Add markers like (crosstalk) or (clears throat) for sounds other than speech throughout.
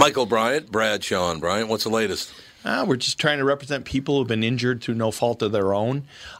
Michael Bryant, Bradshaw and Bryant. What's the latest? Uh, we're just trying to represent people who've been injured through no fault of their own.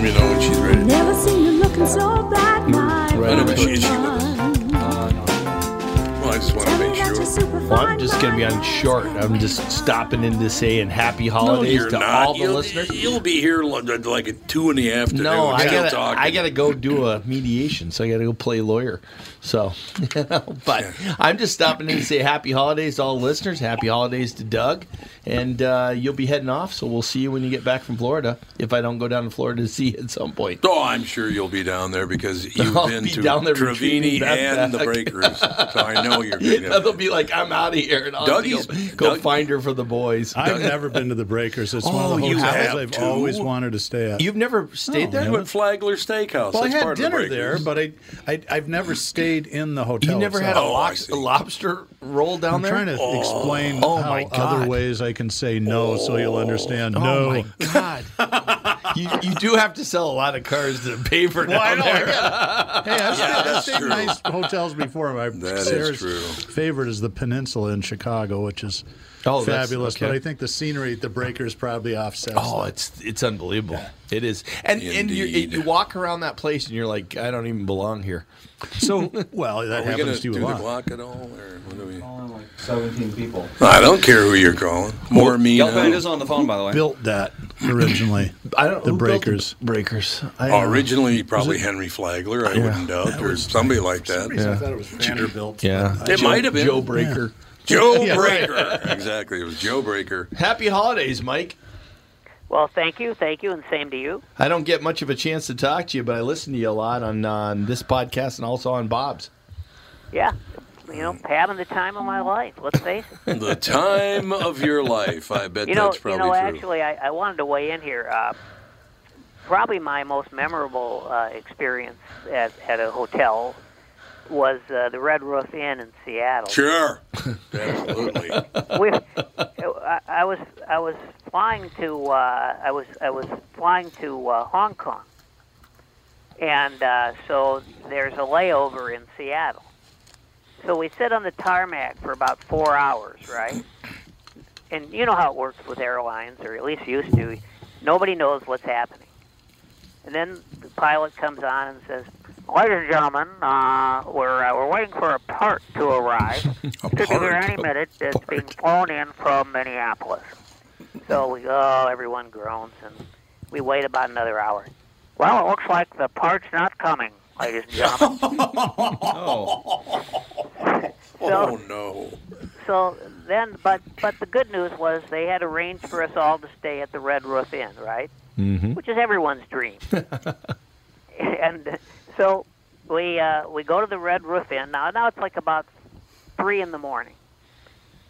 Let me know when she's ready. Never seen you looking so bad, my Right she- she I just want to make sure. Well, I'm just going to be on short. I'm just stopping in to say and happy holidays you're to not. all the you'll, listeners. You'll be here like like at two in the afternoon. No, I still gotta, talking. I gotta go do a mediation, so I gotta go play lawyer. So, (laughs) you know, but I'm just stopping in to say happy holidays to all the listeners. Happy holidays to Doug, and uh, you'll be heading off. So we'll see you when you get back from Florida. If I don't go down to Florida to see you at some point. Oh, I'm sure you'll be down there because (laughs) you've I'll been be to down there Trevini retrieving that and the. Breakers, so (laughs) I know you're great. (laughs) They'll be like, I'm out of here. And I'll Dougie's- go, go Doug- find her for the boys. I've never been to the Breakers. It's one Oh, of the hotels I've to? always wanted to stay at. You've never stayed No, there? You went Flagler Steakhouse. well, I That's had part of the dinner there, but I, I I've never stayed in the hotel. You never had a, Oh, lox- see. a lobster roll down there? I'm trying to oh. explain Oh, how my God. other ways I can say no, so you'll understand. Oh no. my god! (laughs) (laughs) you, you do have to sell a lot of cars to pay for Well, down I there. (laughs) Hey, I've stayed, I've stayed in nice hotels before. My That is Sarah's true. favorite is the Peninsula in Chicago, which is Oh, fabulous. okay. But I think the scenery at the Breakers probably offsets. Oh, that. it's it's unbelievable. It is, and and you, you walk around that place and you're like, I don't even belong here. So (laughs) well. That Are we going happens to to do you a the lot. clock at all? Or what do we... Calling like 17 people. I don't care who you're calling. More me Gelfand now. is on the phone, by the way. Built that originally. (clears throat) I don't The who built Breakers. breakers. I Oh, don't know. originally, probably Henry Flagler, I wouldn't doubt, or somebody like that. I thought it was Vanderbilt. Yeah, uh, It Joe- might have been. Joe Breaker. Joe (laughs) Yeah, right. Breaker. exactly. It was Joe Breaker. Happy holidays, Mike. Well, thank you, thank you, and same to you. I don't get much of a chance to talk to you, but I listen to you a lot on on this podcast and also on Bob's. Yeah, you know, having the time of my life. Let's face it. (laughs) The time of your life. I bet You know, that's you probably know. true. Actually, I, I wanted to weigh in here. Uh, probably my most memorable uh, experience at at a hotel was uh, the Red Roof Inn in Seattle. Sure. (laughs) Absolutely. we, I, I was I was flying to uh, I was I was flying to uh, Hong Kong, and uh, so there's a layover in Seattle. So we sit on the tarmac for about four hours, right? And you know how it works with airlines, or at least used to. Nobody knows what's happening. And then the pilot comes on and says, "Ladies and gentlemen, uh, we're uh, we're waiting for a part to arrive. Could be here any minute. It's being flown in from Minneapolis." So we go. Everyone groans, and we wait about another hour. Well, it looks like the part's not coming, ladies and gentlemen. (laughs) Oh, oh, no. so then, but but the good news was they had arranged for us all to stay at the Red Roof Inn, right? Mm-hmm. Which is everyone's dream. (laughs) (laughs) and so we uh, we go to the Red Roof Inn now. Now it's like about three in the morning,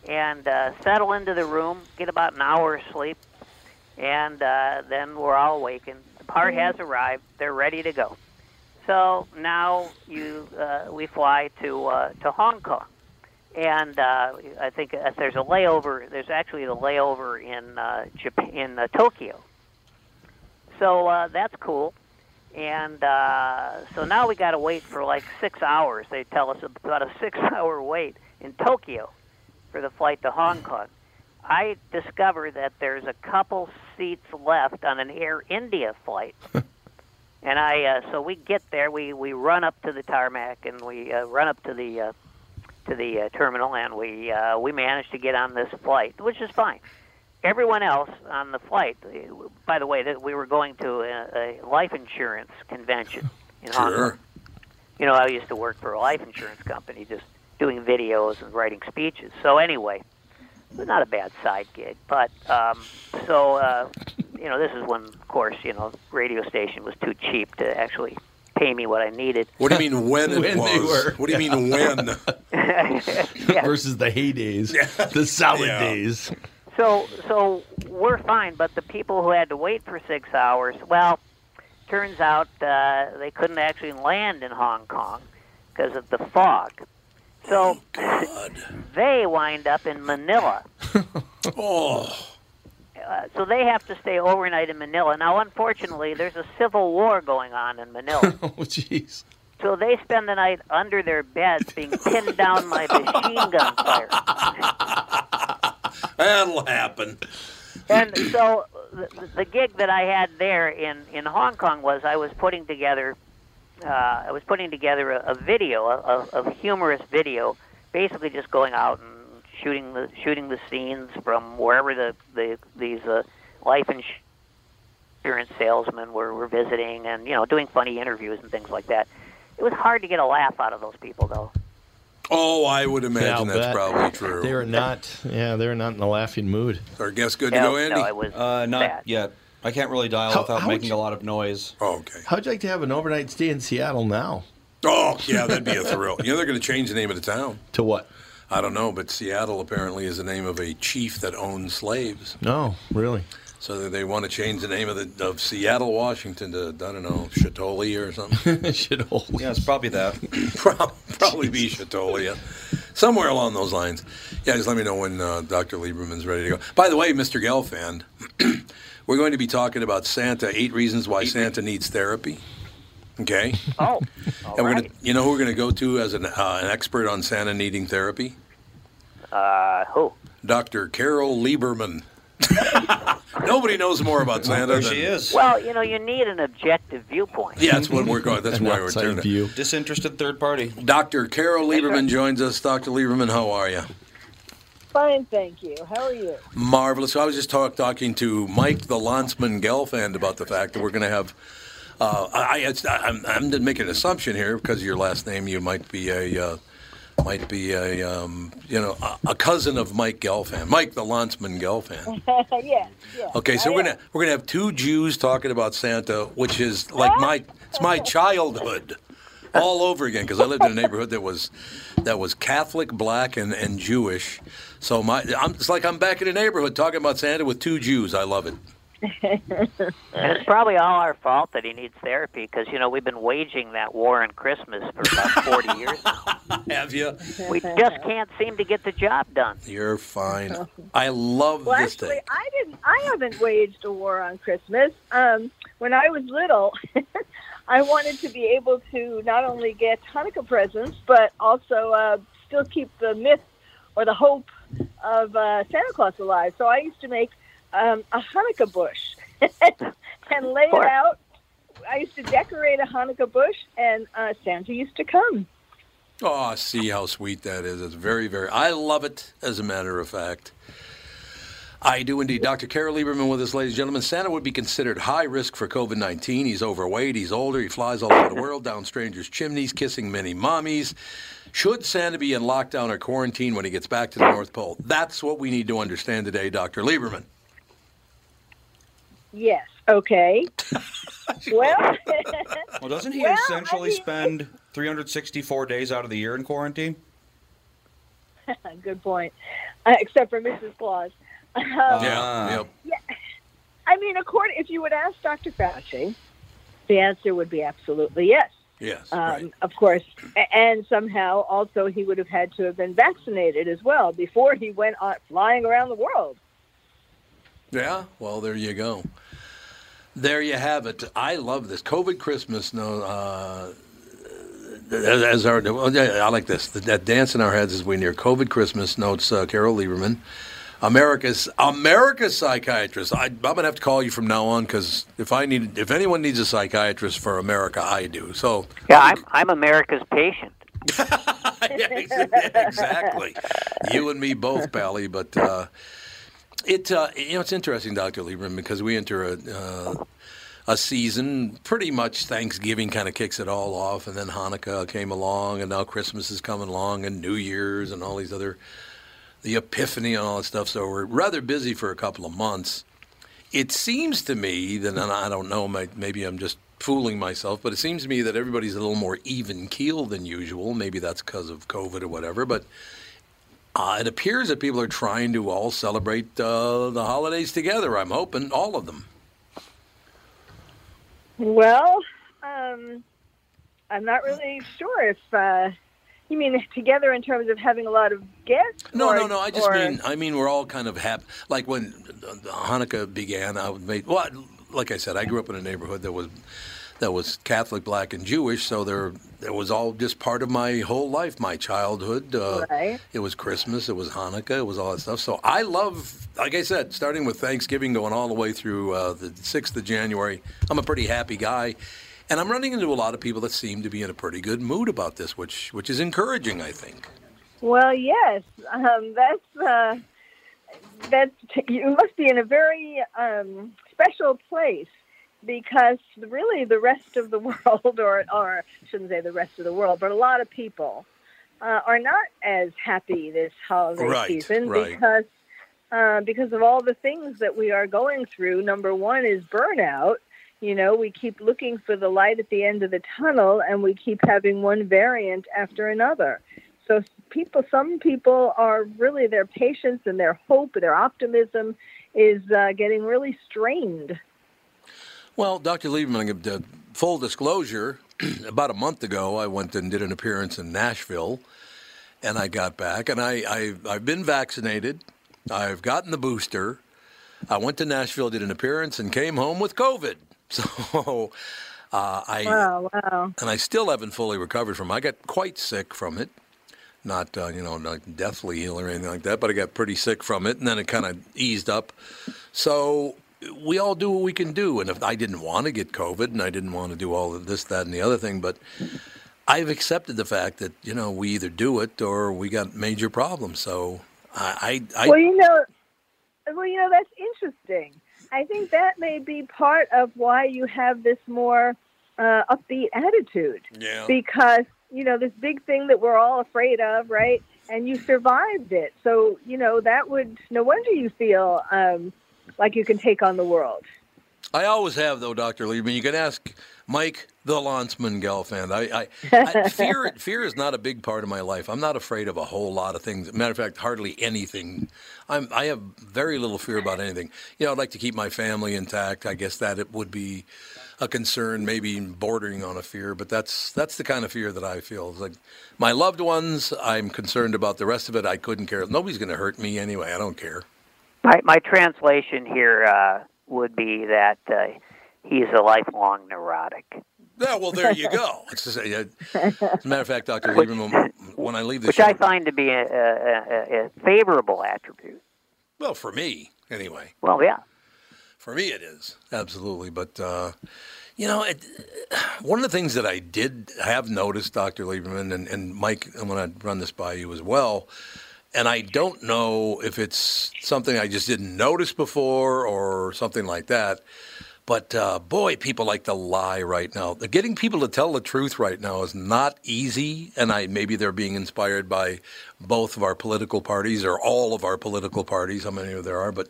and uh, settle into the room, get about an hour's sleep, and uh, then we're all awakened. The part has arrived. They're ready to go. So now you uh, we fly to uh, to Hong Kong and uh, I think uh, there's a layover. There's actually a layover in uh, Japan, in uh, Tokyo. So uh, that's cool. And uh, so now we got to wait for like six hours. They tell us about a (laughs) six-hour wait in Tokyo for the flight to Hong Kong. I discovered that there's a couple seats left on an Air India flight. (laughs) And I, uh, so we get there, we, we run up to the tarmac and we uh, run up to the uh, to the uh, terminal, and we uh, we managed to get on this flight, which is fine. Everyone else on the flight, uh, by the way, that we were going to a, a life insurance convention in Hong Kong. Sure. You know, I used to work for a life insurance company, just doing videos and writing speeches. So anyway, not a bad side gig. But um, so uh, you know, this is when, of course, you know, radio station was too cheap to actually pay me what I needed. What do you mean when it (laughs) When was? they were. What do you mean when? (laughs) Yeah. versus the heydays, (laughs) the salad Yeah. days. So so we're fine, but the people who had to wait for six hours, well, turns out uh, they couldn't actually land in Hong Kong because of the fog. So (laughs) they wind up in Manila. (laughs) Oh, Uh, so they have to stay overnight in Manila. Now, unfortunately, there's a civil war going on in Manila. (laughs) Oh, jeez. so they spend the night under their beds being pinned down by machine gun fire. (laughs) that'll happen. and so the, the gig that I had there in, in Hong Kong was I was putting together uh, I was putting together a, a video, a, a, humorous video, basically just going out and shooting the shooting the scenes from wherever the, the these uh, life insurance salesmen were, were visiting, and you know doing funny interviews and things like that. It was hard to get a laugh out of those people, though. Oh, I would I'll imagine that's probably true. They are not. Yeah, they're not in a laughing mood. Our guest good to go, Andy? no, it was uh, not bad. yet. I can't really dial How- without how making you- a lot of noise. oh, okay. How'd you like to have an overnight stay in Seattle now? Oh, yeah, that'd be a thrill. You know, they're going to change the name of the town. To what? I don't know, but Seattle apparently is the name of a chief that owned slaves. No, really. So they want to change the name of the of Seattle, Washington to I don't know Shatoli or something. (laughs) Shatoli. Yeah, it's probably that. (laughs) Prob- Probably be Shatoli, somewhere along those lines. Yeah, just let me know when uh, Dr. Lieberman's ready to go. By the way, Mr. Gelfand, (clears throat) we're going to be talking about Santa. Eight reasons why Santa needs therapy. Okay. Oh, (laughs) and we're gonna, you know who we're going to go to as an, uh, an expert on Santa needing therapy? uh, who? Dr. Carol Lieberman. (laughs) Nobody knows more about Santa There than she is. Well, you know, you need an objective viewpoint. Yeah, that's what we're going. That's An why we're outside turning. view. Disinterested third party. Dr. Carol Lieberman joins us. Dr. Lieberman, how are you? Fine, thank you. How are you? Marvelous. I was just talk, talking to Mike, the Landsman Gelfand, about the fact that we're going to have. Uh, I, it's, I'm, I'm just making an assumption here because of your last name. You might be a uh, might be a um, you know a, a cousin of Mike Gelfand, Mike the Landsman Gelfand. (laughs) yes, yes. Okay, so I we're am. gonna we're gonna have two Jews talking about Santa, which is like my it's my (laughs) childhood all over again because I lived in a neighborhood that was that was Catholic, black, and, and Jewish. So my I'm, it's like I'm back in a neighborhood talking about Santa with two Jews. I love it. And it's (laughs) probably all our fault that he needs therapy because, you know, we've been waging that war on Christmas for about 40 years now. (laughs) Have you? We just can't seem to get the job done. You're fine. (laughs) I love Well, this actually, thing. I didn't. I haven't waged a war on Christmas. Um, when I was little, I wanted to be able to not only get Hanukkah presents, but also uh, still keep the myth or the hope of uh, Santa Claus alive. So I used to make um, a Hanukkah bush (laughs) and lay it out. I used to decorate a Hanukkah bush, and uh, Santa used to come. Oh, see how sweet that is. It's very, very. I love it. As a matter of fact, I do indeed. Dr. Carol Lieberman with us, ladies and gentlemen. Santa would be considered high risk for COVID 19. He's overweight, he's older, he flies all over the world, down strangers' chimneys, kissing many mommies. Should Santa be in lockdown or quarantine when he gets back to the North Pole? That's what we need to understand today, Dr. Lieberman. Yes. Okay. (laughs) well. Well, doesn't he Well, essentially I mean- spend 364 days out of the year in quarantine? (laughs) Good point. Uh, except for Mrs. Claus. Um, Ah. Yep. I mean, according if you would ask Dr. Fauci, the answer would be absolutely yes. Yes. Um, right. Of course, and somehow also he would have had to have been vaccinated as well before he went on flying around the world. Yeah, well, there you go. There you have it. I love this COVID Christmas. No, uh, as our I like this. That dance in our heads as we near COVID Christmas. Notes uh, Carol Lieberman, America's America's psychiatrist. I, I'm gonna have to call you from now on because if I need, if anyone needs a psychiatrist for America, I do. So Yeah, I'm, I'm America's patient. (laughs) yeah, exactly. You and me both, Pally. But uh, it, uh, you know, it's interesting, Doctor Lieberman, because we enter a uh, a season. Pretty much Thanksgiving kind of kicks it all off, and then Hanukkah came along, and now Christmas is coming along, and New Year's, and all these other the Epiphany and all that stuff. So we're rather busy for a couple of months. It seems to me that, and I don't know, maybe I'm just fooling myself, but it seems to me that everybody's a little more even keeled than usual. Maybe that's because of COVID or whatever, but uh, it appears that people are trying to all celebrate uh, the holidays together. I'm hoping all of them. Well, um, I'm not really sure if uh, you mean together in terms of having a lot of guests. No, or- no, no. I just or- mean, I mean, we're all kind of happy. Like when Hanukkah began, I would make. Well, like I said, I grew up in a neighborhood that was that was Catholic, Black, and Jewish. So there, it was all just part of my whole life, my childhood. Uh, Right. It was Christmas, it was Hanukkah, it was all that stuff. So I love, like I said, starting with Thanksgiving, going all the way through uh, the sixth of January. I'm a pretty happy guy. And I'm running into a lot of people that seem to be in a pretty good mood about this, which which is encouraging, I think. Well, yes, um, that's uh, that's you must be in a very um, special place because really the rest of the (laughs) world, or or I shouldn't say the rest of the world, but a lot of people uh, are not as happy this holiday Right, season right. because uh, because of all the things that we are going through. Number one is burnout. You know, we keep looking for the light at the end of the tunnel, and we keep having one variant after another. So people, some people are really their patience and their hope, their optimism is uh, getting really strained. Well, Dr. Lieberman, uh, full disclosure, (clears throat) about a month ago, I went and did an appearance in Nashville, and I got back, and I, I I've been vaccinated. I've gotten the booster. I went to Nashville, did an appearance, and came home with COVID. (laughs) So uh, I Wow, wow. and I still haven't fully recovered from. it. I got quite sick from it, not uh, you know not deathly ill or anything like that, but I got pretty sick from it, and then it kind of eased up. So we all do what we can do, and if I didn't want to get COVID, and I didn't want to do all of this, that, and the other thing, but I've accepted the fact that you know we either do it or we got major problems. So I, I, I well, you know, well, you know, that's interesting. I think that may be part of why you have this more uh, upbeat attitude. Yeah. Because you know this big thing that we're all afraid of, right? And you survived it, so you know that would no wonder you feel um, like you can take on the world. I always have, though, Doctor Lieberman. You can ask Mike, the Landsman Gelfand. I, I, I (laughs) fear fear is not a big part of my life. I'm not afraid of a whole lot of things. Matter of fact, hardly anything. I'm I have very little fear about anything. You know, I'd like to keep my family intact. I guess that it would be a concern, maybe bordering on a fear. But that's that's the kind of fear that I feel. It's like my loved ones. I'm concerned about the rest of it. I couldn't care. Nobody's going to hurt me anyway. I don't care. My my translation here uh, would be that uh, he's a lifelong neurotic. Yeah, well, there you go. (laughs) Uh, as a matter of fact, Doctor Lieberman, when I leave the which show, I find to be a, a, a, a favorable attribute. well, for me anyway. Well, yeah. For me, it is absolutely. But uh, you know, it, one of the things that I did have noticed, Doctor Lieberman and, and Mike, I'm going to run this by you as well. And I don't know if it's something I just didn't notice before or something like that. But uh, boy, people like to lie right now. Getting people to tell the truth right now is not easy, and I maybe they're being inspired by both of our political parties or all of our political parties, how many there are. But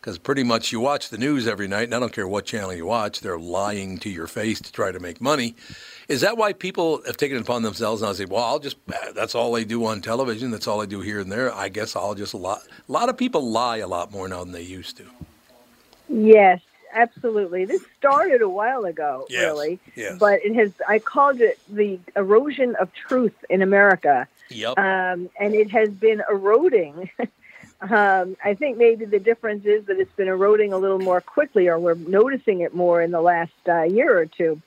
because pretty much you watch the news every night, and I don't care what channel you watch, they're lying to your face to try to make money. Is that why people have taken it upon themselves and I say, well, I'll just, that's all they do on television, that's all they do here and there. I guess I'll just lie. A lot of people lie a lot more now than they used to. Yes, absolutely. This started a while ago, Yes, really. yes. But it has. I called it the erosion of truth in America. Yep. Um, and it has been eroding. (laughs) um, I think maybe the difference is that it's been eroding a little more quickly, or we're noticing it more in the last uh, year or two.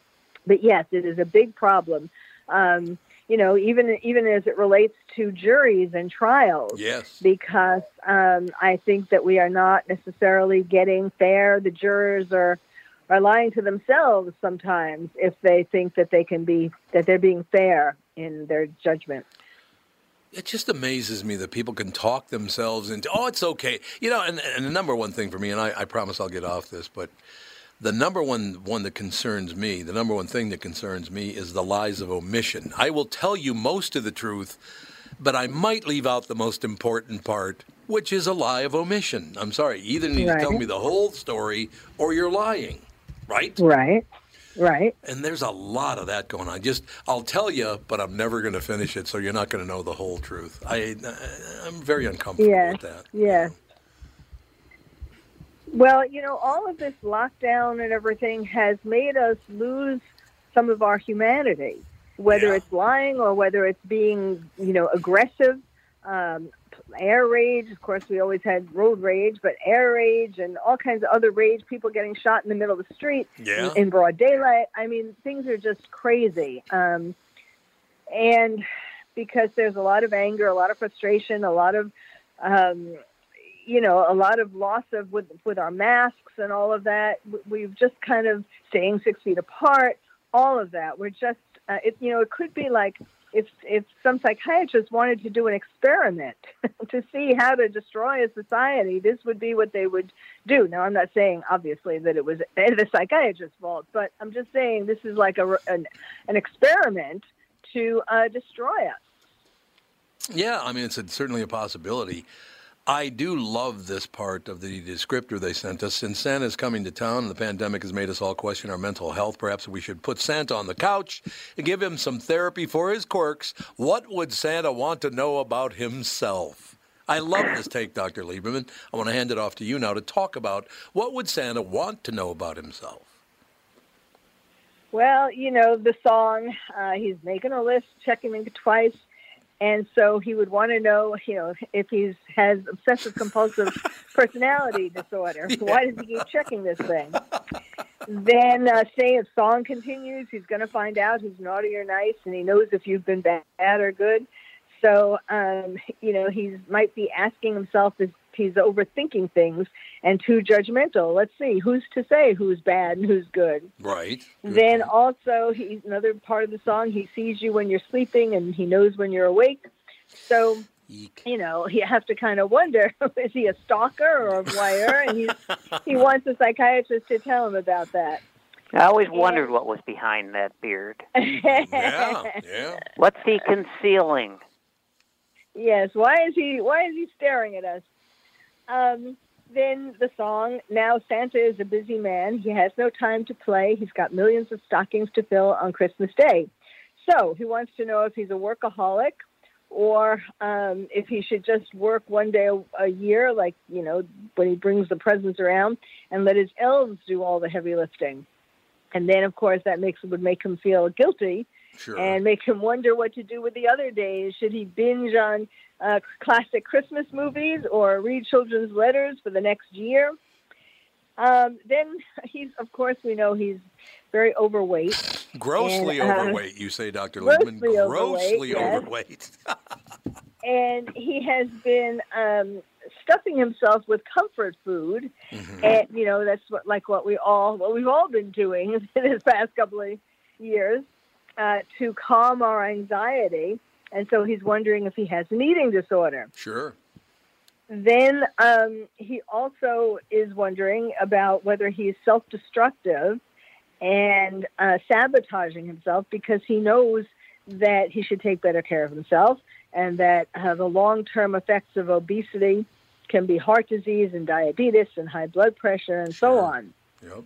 But yes, it is a big problem. Um, you know, even even as it relates to juries and trials Yes. because um, I think that we are not necessarily getting fair. The jurors are are lying to themselves sometimes if they think that they can be that they're being fair in their judgment. It just amazes me that people can talk themselves into, oh, it's okay. You know, and, and the number one thing for me, and I, I promise I'll get off this, but the number one one that concerns me, the number one thing that concerns me is the lies of omission. I will tell you most of the truth, but I might leave out the most important part, which is a lie of omission. I'm sorry. You either need to tell me the whole story or you're lying, right? Right. Right. And there's a lot of that going on. Just I'll tell you, but I'm never going to finish it, so you're not going to know the whole truth. I I'm very uncomfortable Yes. with that. Yes. Well, you know, all of this lockdown and everything has made us lose some of our humanity, whether it's lying or whether it's being, you know, aggressive. Um, air rage, of course, we always had road rage, but air rage and all kinds of other rage, people getting shot in the middle of the street Yeah. in, in broad daylight. I mean, things are just crazy. Um, and because there's a lot of anger, a lot of frustration, a lot of, um, you know, a lot of loss of with with our masks and all of that. We've just kind of staying six feet apart. All of that. We're just, uh, it, you know, it could be like if if some psychiatrist wanted to do an experiment (laughs) to see how to destroy a society, this would be what they would do. Now, I'm not saying obviously that it was (laughs) the psychiatrist's fault, but I'm just saying this is like a an, an experiment to uh, destroy us. Yeah, I mean it's a, certainly a possibility. I do love this part of the descriptor they sent us. Since Santa's coming to town and the pandemic has made us all question our mental health, perhaps we should put Santa on the couch and give him some therapy for his quirks. What would Santa want to know about himself? I love this take, Dr. Lieberman. I want to hand it off to you now to talk about what would Santa want to know about himself? Well, you know, the song, uh, he's making a list, checking it twice. And so he would want to know, you know, if he has obsessive compulsive (laughs) personality disorder. Why does he keep checking this thing? then, uh, say a song continues, he's going to find out who's naughty or nice, and he knows if you've been bad or good. So, um, you know, he might be asking himself if he's overthinking things and too judgmental. Let's see, who's to say who's bad and who's good? Right. Then also, he's another part of the song. He sees you when you're sleeping, and he knows when you're awake. So, you know, you have to kind of wonder: (laughs) is he a stalker or a voyeur? And he's, he (laughs) wants a psychiatrist to tell him about that. I always wondered what was behind that beard. (laughs) yeah, yeah. What's he concealing? Yes. Why is he? Why is he staring at us? Um, then the song. Now Santa is a busy man. He has no time to play. He's got millions of stockings to fill on Christmas Day. So he wants to know if he's a workaholic or um, if he should just work one day a, a year, like you know when he brings the presents around, and let his elves do all the heavy lifting. And then, of course, that makes would make him feel guilty Sure. and make him wonder what to do with the other days. Should he binge on uh, classic Christmas movies or read children's letters for the next year? Um, then (laughs) he's, of course, we know he's very overweight. Grossly And, uh, overweight, you say, Dr. Lieberman. grossly overweight, yes. overweight. (laughs) and he has been um, stuffing himself with comfort food, Mm-hmm. and you know that's what like what we all what we've all been doing in (laughs) this past couple of years uh, to calm our anxiety. And so he's wondering if he has an eating disorder. Sure. Then um, he also is wondering about whether he's self destructive and uh, sabotaging himself because he knows that he should take better care of himself and that uh, the long term effects of obesity can be heart disease and diabetes and high blood pressure and so on. Yep.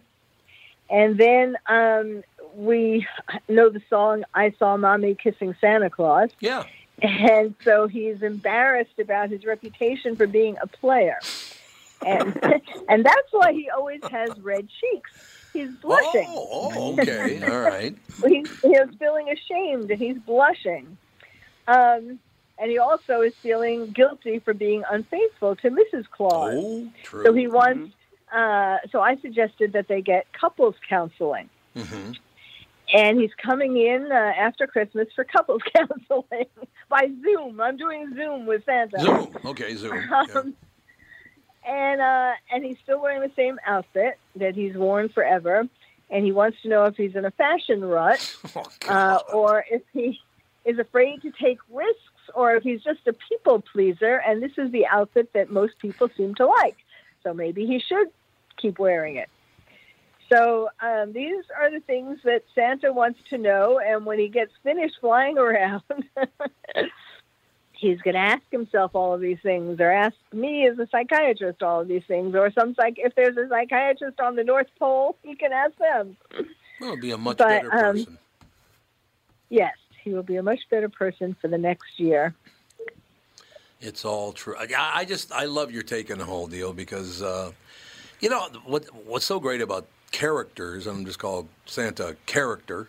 And then um, we know the song I Saw Mommy Kissing Santa Claus. Yeah. And so he's embarrassed about his reputation for being a player. And (laughs) and that's why he always has red cheeks. He's blushing. Oh, oh, okay. All right. (laughs) He's, he's feeling ashamed and he's blushing. Um, and he also is feeling guilty for being unfaithful to Mrs. Claus. Oh, true. So he wants. Uh, so I suggested that they get couples counseling, hmm and he's coming in uh, after Christmas for couples (laughs) counseling by Zoom. I'm doing Zoom with Santa. Zoom. Okay, Zoom. (laughs) Yeah. Um, and uh, and he's still wearing the same outfit that he's worn forever, and he wants to know if he's in a fashion rut, (laughs) Oh, uh, or if he is afraid to take risks, or if he's just a people pleaser, and this is the outfit that most people seem to like. So maybe he should keep wearing it. So um, these are the things that Santa wants to know, and when he gets finished flying around, (laughs) he's going to ask himself all of these things, or ask me as a psychiatrist all of these things, or some psych. If there's a psychiatrist on the North Pole, he can ask them. Well, be a much But, better um, person. Yes, he will be a much better person for the next year. It's all true. I, I just I love your take on the whole deal because uh, you know what what's so great about characters. I'm just called Santa character.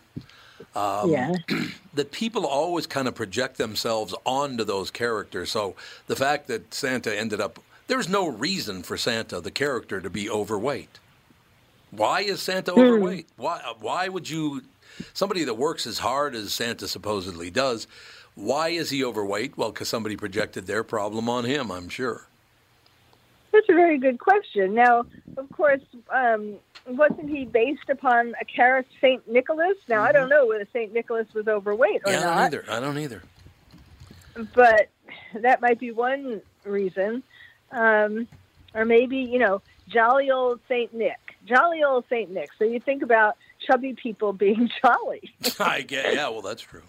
Um, yeah. (clears throat) that people always kind of project themselves onto those characters. So the fact that Santa ended up there's no reason for Santa the character to be overweight. Why is Santa Hmm. overweight? Why why would you somebody that works as hard as Santa supposedly does? Why is he overweight? Well, because somebody projected their problem on him. I'm sure. That's a very good question. Now, of course, um, wasn't he based upon a character, Saint Nicholas? Now, I don't know whether Saint Nicholas was overweight or yeah, I not. don't either. I don't either. but that might be one reason. Um, or maybe, you know, jolly old Saint Nick. Jolly old Saint Nick. So you think about chubby people (laughs) being jolly. (laughs) I get. Yeah, well, that's true.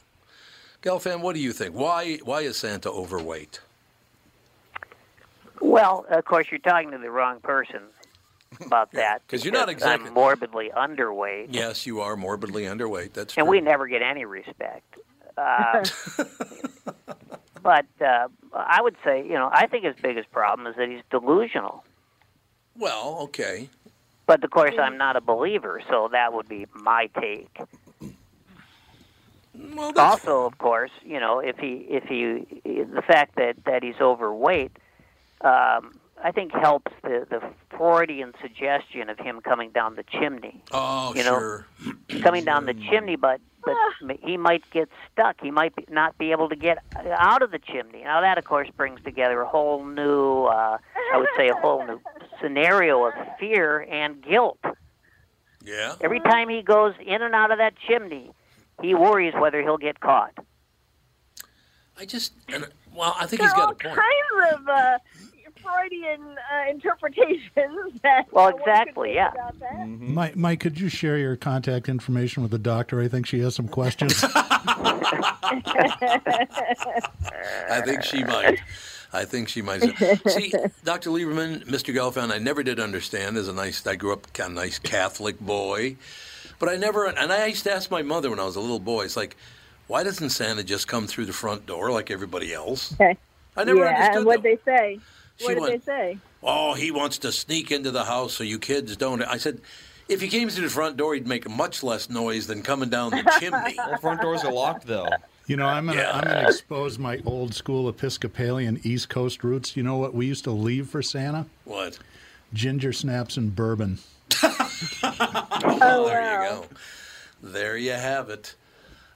Gelfand, what do you think? Why why is Santa overweight? Well, of course, you're talking to the wrong person about that because you're not exactly- I'm morbidly underweight, Yes, you are morbidly underweight. That's and true. we never get any respect. (laughs) Uh, but uh, I would say, you know, I think his biggest problem is that he's delusional. well, okay. But of course, I'm not a believer, so that would be my take. Well, also, of course, you know, if he if he the fact that that he's overweight, um, I think helps the the Freudian suggestion of him coming down the chimney. Oh, you know, sure. (clears throat) coming down the chimney, but but he might get stuck. He might be, not be able to get out of the chimney. Now that, of course, brings together a whole new, uh, I would say, a whole new (laughs) scenario of fear and guilt. Yeah. Every time he goes in and out of that chimney, he worries whether he'll get caught. I just, and, well, I think There he's are all got a point. kinds of uh, Freudian uh, interpretations (laughs) that. Well, exactly, yeah. About that. Mike, Mike, could you share your contact information with the doctor? I think she has some questions. (laughs) I think she might. I think she might. See, Dr. Lieberman, Mr. Gelfand, I never did understand as a nice, I grew up kind of nice Catholic boy, but I never, and I used to ask my mother when I was a little boy, it's like, why doesn't Santa just come through the front door like everybody else? Okay. (laughs) I never yeah, understood and what they say? She What did went- they say? Oh, he wants to sneak into the house so you kids don't. I said, if he came through the front door, he'd make much less noise than coming down the chimney. (laughs) Well, front doors are locked though. You know, I'm gonna Yeah. I'm gonna expose my old school Episcopalian East Coast roots. You know what we used to leave for Santa? What? Ginger snaps and bourbon. (laughs) Oh, oh, there you go. There you have it.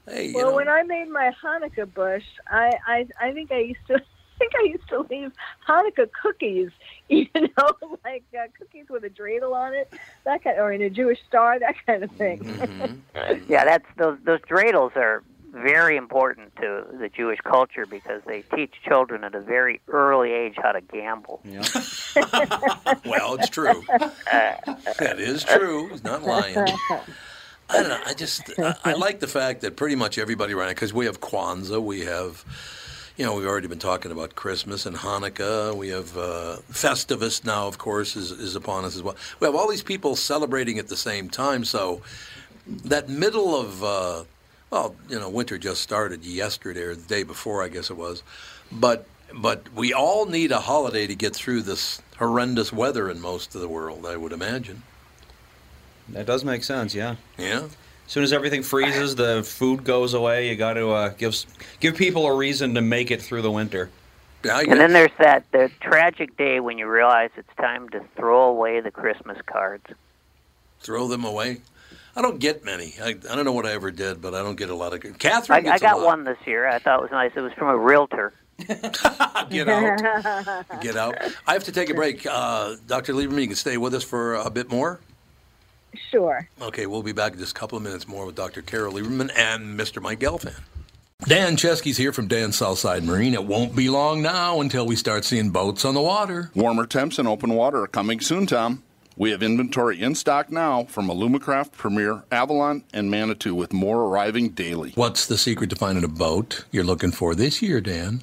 Hey, you Well, know, when I made my Hanukkah bush, I, I I think I used to I think I used to leave Hanukkah cookies, (laughs) you know, (laughs) like uh, cookies with a dreidel on it, that kind, or in a Jewish star, that kind of thing. Mm-hmm. (laughs) Yeah, that's those those dreidels are very important to the Jewish culture because they teach children at a very early age how to gamble. well, it's true. that is true. He's not lying. I don't know. I just I, I like the fact that pretty much everybody around because we have Kwanzaa, we have. You know, we've already been talking about Christmas and Hanukkah. We have uh, Festivus now, of course, is, is upon us as well. We have all these people celebrating at the same time. So that middle of, uh, well, you know, winter just started yesterday or the day before, I guess it was. But but we all need a holiday to get through this horrendous weather in most of the world, I would imagine. That does make sense, yeah. Yeah. As soon as everything freezes, the food goes away. You got to uh, give give people a reason to make it through the winter. And then there's that the tragic day when you realize it's time to throw away the Christmas cards. throw them away. I don't get many. I, I don't know what I ever did, but I don't get a lot of. I, Catherine I gets got a lot. one this year. I thought it was nice. It was from a realtor. (laughs) (laughs) Get out. Get out. I have to take a break. Uh, Dr. Lieberman, you can stay with us for a bit more. Sure. Okay, we'll be back in just a couple of minutes more with Dr. Carol Lieberman and Mr. Mike Gelfand. Dan Chesky's here from Dan Southside Marine. It won't be long now until we start seeing boats on the water. Warmer temps and open water are coming soon, Tom. We have inventory in stock now from Alumacraft, Premier, Avalon, and Manitou, with more arriving daily. What's the secret to finding a boat you're looking for this year, Dan?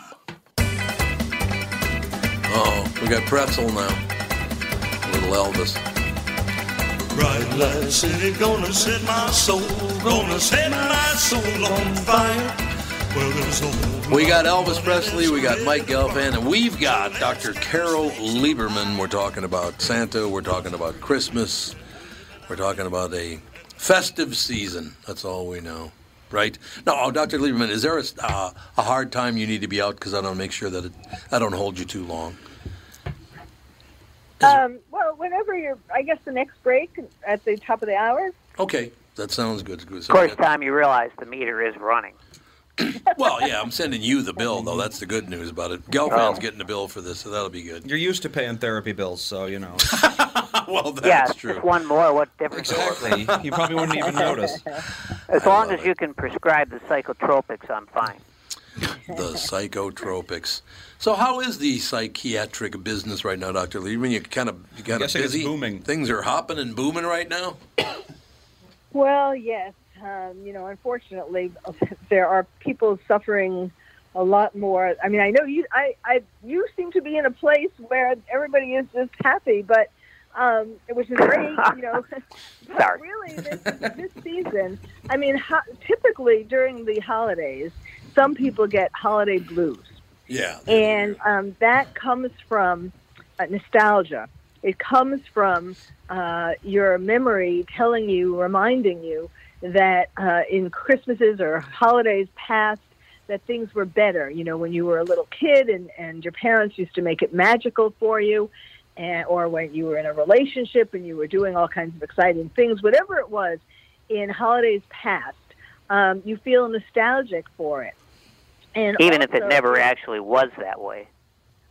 Oh, we got pretzel now. Little Elvis. Bright light city gonna set my soul, gonna set my soul on fire. Well, there's no We got Elvis Presley, we got Mike Gelfand, and we've got Dr. Carol Lieberman. We're talking about Santa, we're talking about Christmas, we're talking about a festive season. That's all we know, right? Now, oh, Dr. Lieberman, is there a, uh, a hard time you need to be out because I don't make sure that it, I don't hold you too long? Um, well, whenever you're, I guess the next break at the top of the hour. Okay, that sounds good. good. Of course, Tom, you realize the meter is running. Well, yeah, I'm sending you the bill, though. That's the good news about it. Gelfand's Oh. getting the bill for this, so that'll be good. You're used to paying therapy bills, so you know. (laughs) well, that's yeah, true. just one more. What difference? Exactly. You probably wouldn't even notice. (laughs) As long as you can prescribe the psychotropics, I'm fine. (laughs) the psychotropics. So, how is the psychiatric business right now, Doctor Lee? I mean, you kind of you kind of guessing it's busy. booming. Things are hopping and booming right now. Well, yes. Um, you know, unfortunately, (laughs) there are people suffering a lot more. I mean, I know you. I, I, you seem to be in a place where everybody is just happy, but um, which is great. You (laughs) know, but Sorry. really, this, this season. I mean, ho- typically during the holidays, some people get holiday blues. Yeah. and um, that comes from uh, nostalgia. It comes from uh, your memory telling you, reminding you that uh, in Christmases or holidays past, that things were better. You know, when you were a little kid and, and your parents used to make it magical for you, and, or when you were in a relationship and you were doing all kinds of exciting things, whatever it was in holidays past, um, you feel nostalgic for it. And Even if it never actually was that way.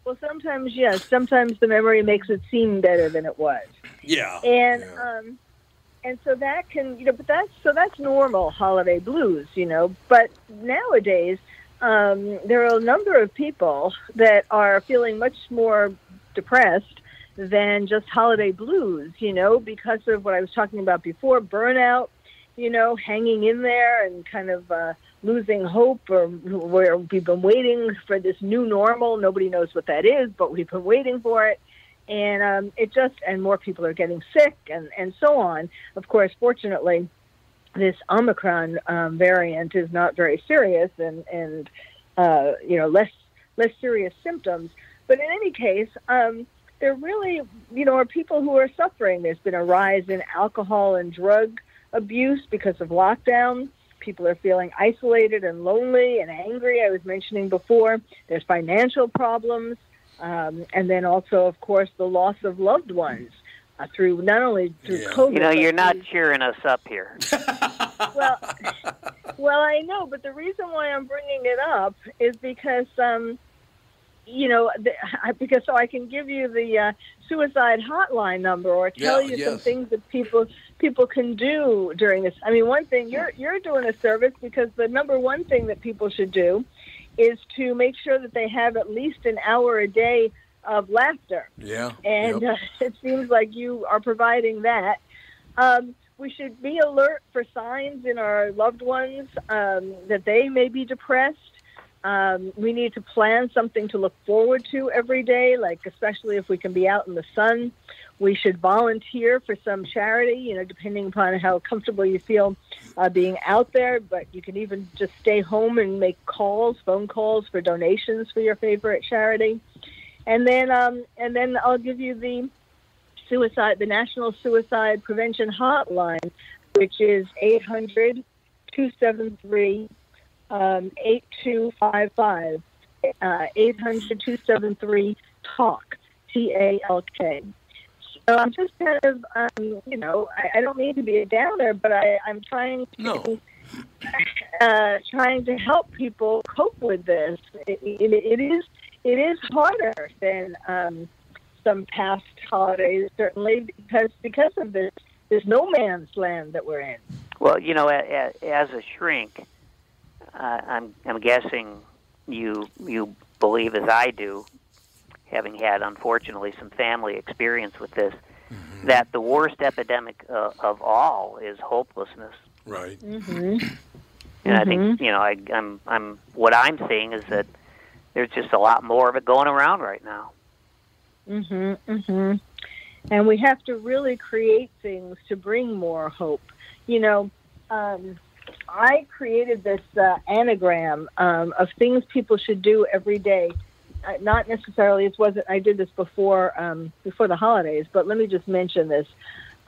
well, sometimes yes. Sometimes the memory makes it seem better than it was, Yeah. and um, and so that can you know, but that's so that's normal holiday blues, you know. But nowadays, um, there are a number of people that are feeling much more depressed than just holiday blues, you know, because of what I was talking about before, burnout, you know, hanging in there and kind of uh, losing hope, or where we've been waiting for this new normal. Nobody knows what that is, but we've been waiting for it. And um, it just, and more people are getting sick and, and so on. Of course, fortunately, this Omicron um, variant is not very serious and, and uh, you know, less, less serious symptoms. But in any case, um, there really, you know, are people who are suffering. There's been a rise in alcohol and drug abuse because of lockdown. People are feeling isolated and lonely and angry. I was mentioning before. There's financial problems. Um, and then also, of course, the loss of loved ones uh, through not only through COVID. You know, you're not through- cheering us up here. (laughs) well, well, I know, but the reason why I'm bringing it up is because, um, you know, the, I- because so I can give you the uh, suicide hotline number or tell Yeah, you some things that people people can do during this. I mean, one thing you're you're doing a service because the number one thing that people should do is to make sure that they have at least an hour a day of laughter Yeah. and Yep. uh, (laughs) it seems like you are providing that. Um, we should be alert for signs in our loved ones um, that they may be depressed. Um, we need to plan something to look forward to every day, like especially if we can be out in the sun. We should volunteer for some charity, you know, depending upon how comfortable you feel uh, being out there. But you can even just stay home and make calls, phone calls for donations for your favorite charity. And then, um, and then I'll give you the suicide, the National Suicide Prevention Hotline, which is 800 273 um, 8255. Uh, 800 273 TALK, T A L K. So I'm just kind of, um, you know, I, I don't mean to be a downer, but I, I'm trying to. (laughs) Uh, trying to help people cope with this. It, it, it is it is harder than um, some past holidays, certainly because because of this this no man's land that we're in. Well, you know, a- a- as a shrink, uh, I'm I'm guessing you you believe as I do, having had unfortunately some family experience with this, that the worst epidemic uh, of all is hopelessness. Right. Mm-hmm. And I think you know, I, I'm I'm what I'm seeing is that there's just a lot more of it going around right now. Mhm. Mhm. And we have to really create things to bring more hope. You know, um, I created this uh, anagram um, of things people should do every day. Uh, not necessarily. It wasn't. I did this before um, before the holidays, but let me just mention this.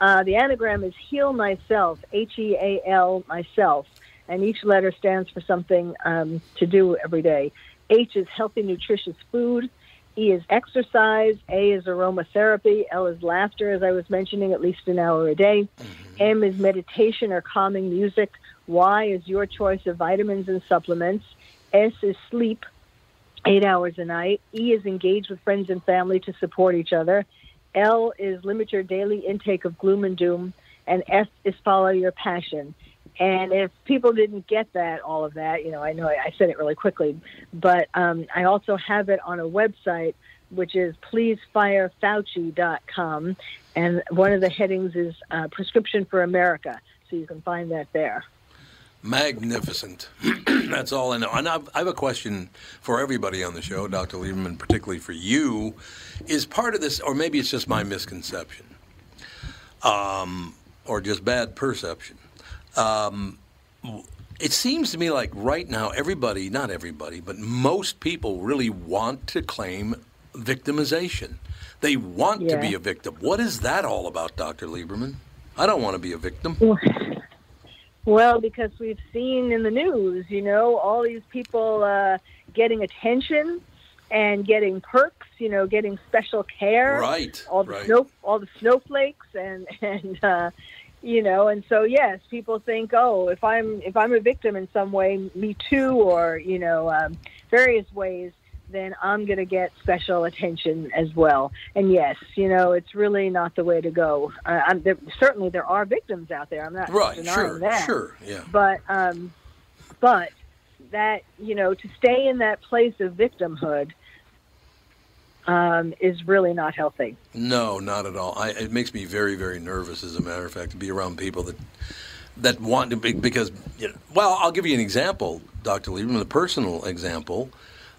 Uh, the anagram is heal myself. H E A L myself, and each letter stands for something um, to do every day. H is healthy, nutritious food. E is exercise. A is aromatherapy. L is laughter, as I was mentioning, at least an hour a day. M is meditation or calming music. Y is your choice of vitamins and supplements. S is sleep, eight hours a night. E is engage with friends and family to support each other. L is limit your daily intake of gloom and doom. And S is follow your passion. And if people didn't get that, all of that, you know, I know I said it really quickly, but um, I also have it on a website, which is pleasefirefauci.com. And one of the headings is uh, Prescription for America. So you can find that there. Magnificent. (clears throat) That's all I know. And I've, I have a question for everybody on the show, Dr. Lieberman, particularly for you. Is part of this, or maybe it's just my misconception, um, or just bad perception. Um, it seems to me like right now, everybody, not everybody, but most people really want to claim victimization. They want to be a victim. What is that all about, Dr. Lieberman? I don't want to be a victim. Well, because we've seen in the news, you know, all these people uh, getting attention and getting perks, you know, getting special care. Right, All the right. snow, all the snowflakes, and (laughs) and uh, you know, and so yes, people think, oh, if I'm if I'm a victim in some way, me too, or you know, um, various ways, then I'm going to get special attention as well. And yes, you know, it's really not the way to go. Uh, I'm, there, certainly, there are victims out there. I'm not Right, denying sure, that. sure, yeah. But um, but that you know, to stay in that place of victimhood um, is really not healthy. No, not at all. I, it makes me very, very nervous, as a matter of fact, to be around people that that want to be because. You know, well, I'll give you an example, Doctor Lieberman. A personal example.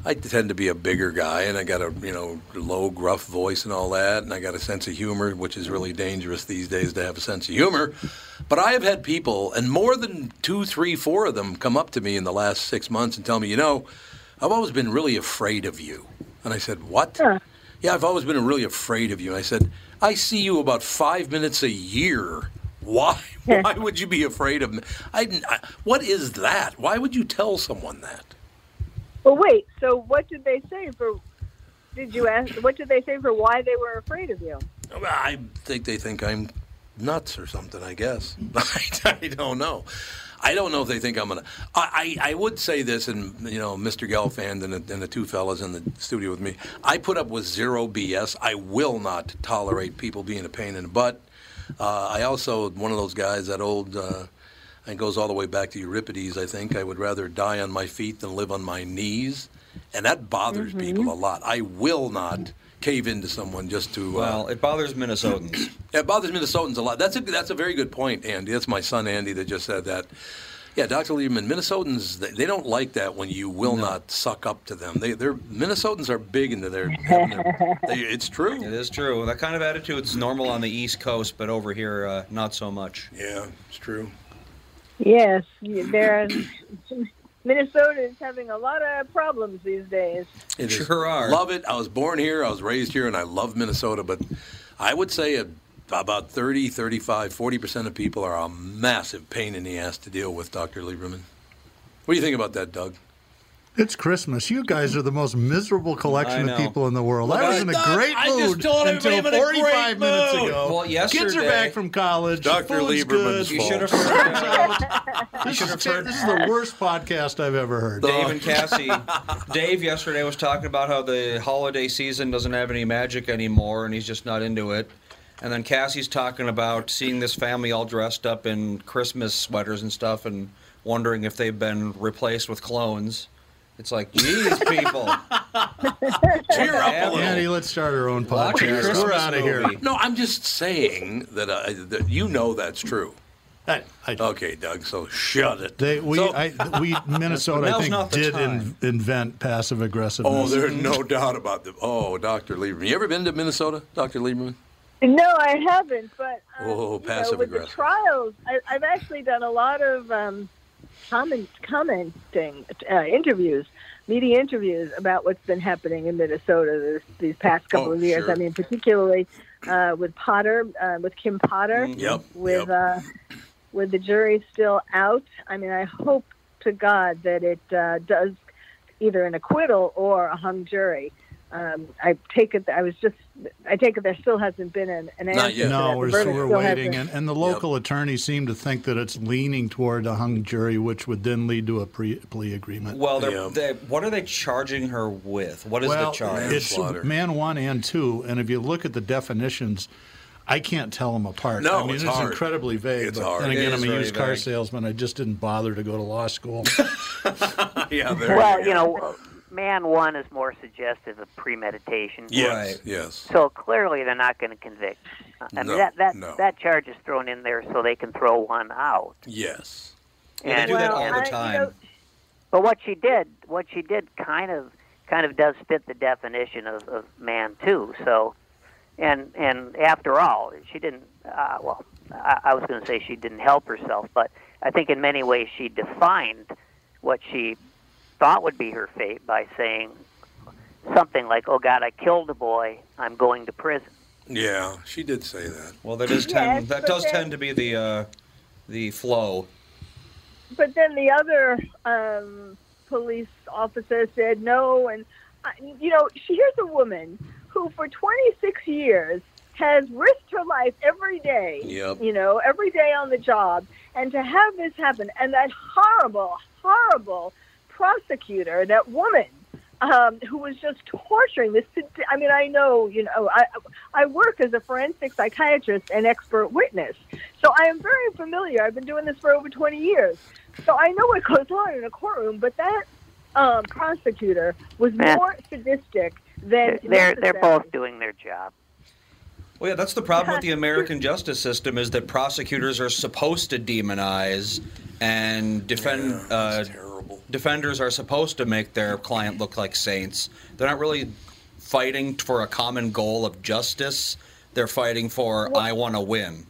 I tend to be a bigger guy, and I got a you know low, gruff voice and all that, and I got a sense of humor, which is really dangerous these days to have a sense of humor. But I have had people, and more than two, three, four of them, come up to me in the last six months and tell me, you know, I've always been really afraid of you. And I said, what? Yeah, I've always been really afraid of you. And I said, I see you about five minutes a year. Why? (laughs) Why would you be afraid of me? I, I, what is that? Why would you tell someone that? Well, wait. So, what did they say for? Did you ask? What did they say for why they were afraid of you? I think they think I'm nuts or something. I guess I, (laughs) I don't know. I don't know if they think I'm gonna. I, I, I would say this, and you know, Mr. Gelfand and the, and the two fellas in the studio with me. I put up with zero BS. I will not tolerate people being a pain in the butt. Uh, I also one of those guys that old. Uh, and goes all the way back to Euripides. I think I would rather die on my feet than live on my knees, and that bothers people a lot. I will not cave into someone just to. Well, uh, it bothers Minnesotans. (clears throat) it bothers Minnesotans a lot. That's a that's a very good point, Andy. That's my son Andy that just said that. Yeah, Dr. Lieberman, Minnesotans, they, they don't like that when you will not suck up to them. They, they're Minnesotans are big into their. their- (laughs) they, it's true. It is true. That kind of attitude is normal on the East Coast, but over here, uh, not so much. Yeah, it's true. Yes, (clears throat) there. (clears throat) Minnesota is having a lot of problems these days. It is- Sure are. Love it. I was born here. I was raised here, and I love Minnesota. But I would say a, about 30, 35, 40% of people are a massive pain in the ass to deal with, Dr. Lieberman. What do you think about that, Doug? It's Christmas. You guys are the most miserable collection of people in the world. Look, I was I in a great I just mood told until in 45 great minutes mood. ago. Well, Kids are back from college. Dr. Food's Lieberman's good. You should have (laughs) heard. out, this, should is, heard- this is the worst podcast I've ever heard. Dave and Cassie. (laughs) Dave yesterday was talking about how the holiday season doesn't have any magic anymore, and he's just not into it. And then Cassie's talking about seeing this family all dressed up in Christmas sweaters and stuff, and wondering if they've been replaced with clones. It's like, geez, people. (laughs) Cheer up a little. Andy, let's start our own podcast. We're out of here. No, I'm just saying that, uh, that you know that's true. I, I, Okay, Doug, so shut it. they, we, So- I, we, Minnesota, I think, did in, invent passive aggressiveness. Oh, there's no doubt about the. Oh, Dr. Lieberman. You ever been to Minnesota, Dr. Lieberman? No, I haven't. But um, Oh, you know, passive with the aggressive. trials, I, I've actually done a lot of um, comment, commenting uh, interviews, media interviews about what's been happening in Minnesota this, these past couple Oh, of years. sure. I mean, particularly uh, with Potter, uh, with Kim Potter, Mm, Yep. with yep. uh, with the jury still out. I mean, I hope to God that it uh, does either an acquittal or a hung jury. Um, I take it. I was just. I take it there still hasn't been an, an answer. Not yet. No, we're, verdict we're still waiting, and, and the local attorneys seem to think that it's leaning toward a hung jury, which would then lead to a pre- plea agreement. Well, they're, Yeah. they, what are they charging her with? What is well, the charge? it's man one and two, and if you look at the definitions, I can't tell them apart. No, I mean, it's it's, hard. incredibly vague. It's but hard. then again, is I'm a very used car vague. salesman. I just didn't bother to go to law school. (laughs) yeah, there Well, you you know, man one is more suggestive of premeditation. Yes, Right. yes. So clearly, they're not going to convict. Uh, I mean, No, that that no. that charge is thrown in there so they can throw one out. Yes. Yeah, they do that Well, all I- the you time. know, But what she did, what she did, kind of kind of does fit the definition of, of man two. So, and and after all, she didn't. Uh, well, I, I was going to say she didn't help herself, but I think in many ways she defined what she thought would be her fate by saying something like, "Oh God, I killed a boy. I'm going to prison." Yeah, she did say that. Well, that does Yes, tend that does then- tend to be the uh, the flow. but then the other um, police officer said no, and uh, you know, she here's a woman who for 26 years has risked her life every day. Yep. You know, every day on the job, and to have this happen, and that horrible, horrible prosecutor, that woman. Um, who was just torturing this? I mean, I know, you know, I I work as a forensic psychiatrist and expert witness, so I am very familiar. I've been doing this for over 20 years, so I know what goes on in a courtroom. But that um, prosecutor was Yeah. more sadistic than They're they're both doing their job. Well, yeah, that's the problem with the American justice system is that prosecutors are supposed to demonize and defend. uh, Terrible. Defenders are supposed to make their client look like saints. They're not really fighting for a common goal of justice. They're fighting for I want to win.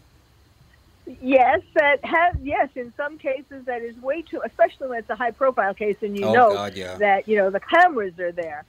Yes, that has yes. In some cases, that is way too, especially when it's a high-profile case, and you Oh, know God, yeah. that you know the cameras are there.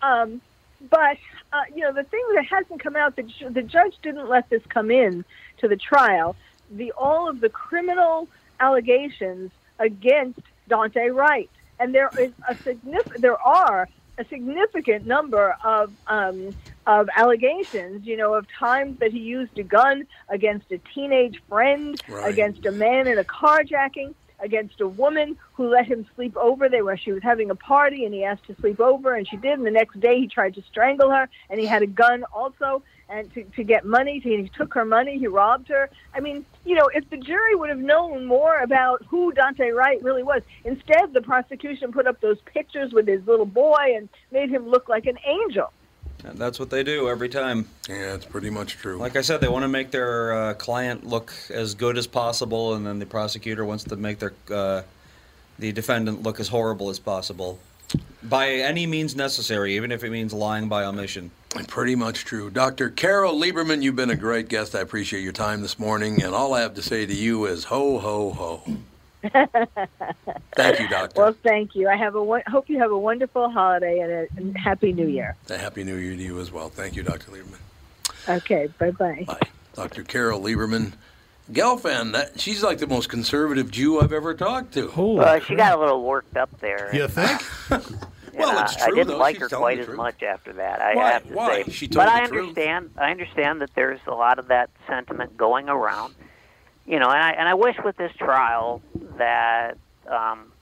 Um, but uh, you know the thing that hasn't come out, the, the judge didn't let this come in to the trial. The all of the criminal allegations against Daunte Wright, and there is a significant. There are a significant number of um, of allegations, you know, of times that he used a gun against a teenage friend, Right. against a man in a carjacking, against a woman who let him sleep over there where she was having a party and he asked to sleep over and she did. And the next day he tried to strangle her and he had a gun also and to, to get money. He took her money. He robbed her. I mean, you know, if the jury would have known more about who Daunte Wright really was, instead the prosecution put up those pictures with his little boy and made him look like an angel. And that's what they do every time. Yeah, it's pretty much true. Like I said, they want to make their uh, client look as good as possible, and then the prosecutor wants to make their uh, the defendant look as horrible as possible by any means necessary, even if it means lying by omission. Pretty much true. Dr. Carol Lieberman, you've been a great guest. I appreciate your time this morning. And all I have to say to you is ho, ho, ho. (laughs) Thank you, Doctor. Well, thank you. I have a hope you have a wonderful holiday and a and happy New Year. A Happy New Year to you as well. Thank you, Dr. Lieberman. Okay, bye bye bye. Dr. Carol Lieberman. Gelfand, that, she's like the most conservative Jew I've ever talked to. Well, she got a little worked up there. You (laughs) think? well, it's true. I didn't though. like She's her quite as truth. much after that. I Why? have to Why? say. She told but the I truth. understand. I understand that there's a lot of that sentiment going around. You know, and I and I wish with this trial that um,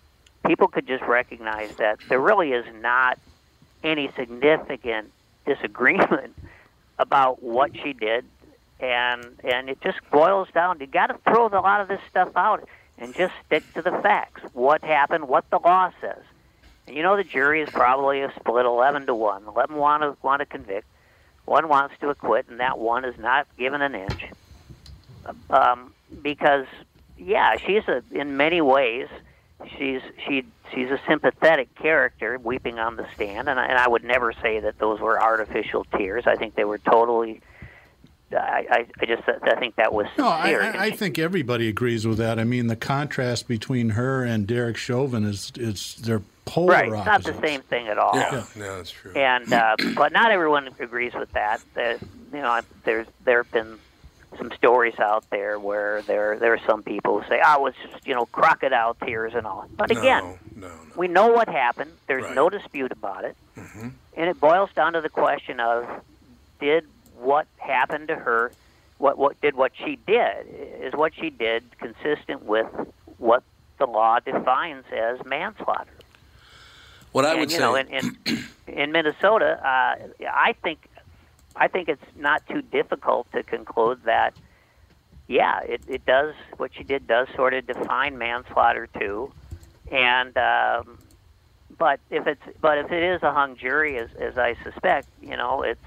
people could just recognize that there really is not any significant disagreement (laughs) about what she did, and and it just boils down. You got to throw a lot of this stuff out and just stick to the facts. What happened? What the law says. And you know the jury is probably a split eleven to one. Eleven want to want to convict, one wants to acquit, and that one is not given an inch. Um, because yeah, she's a in many ways she's she she's a sympathetic character weeping on the stand, and I, and I would never say that those were artificial tears. I think they were totally. I, I, I just I think that was No, I. I, I think everybody agrees with that. I mean, the contrast between her and Derek Chauvin is is they're polar right, it's not the same thing at all. Yeah, no, that's true. And uh, (clears throat) but not everyone agrees with that. That you know, there's there have been some stories out there where there there are some people who say, "Oh, it's just you know crocodile tears and all." But No, again, we know what happened. There's no dispute about it, Mm-hmm. and it boils down to the question of did what happened to her, what what did what she did is what she did consistent with what the law defines as manslaughter. What I and, would you say, know, in in, (clears throat) in Minnesota, uh, I think I think it's not too difficult to conclude that, yeah, it, it does what she did does sort of define manslaughter too, and um, but if it's but if it is a hung jury, as as I suspect, you know, it's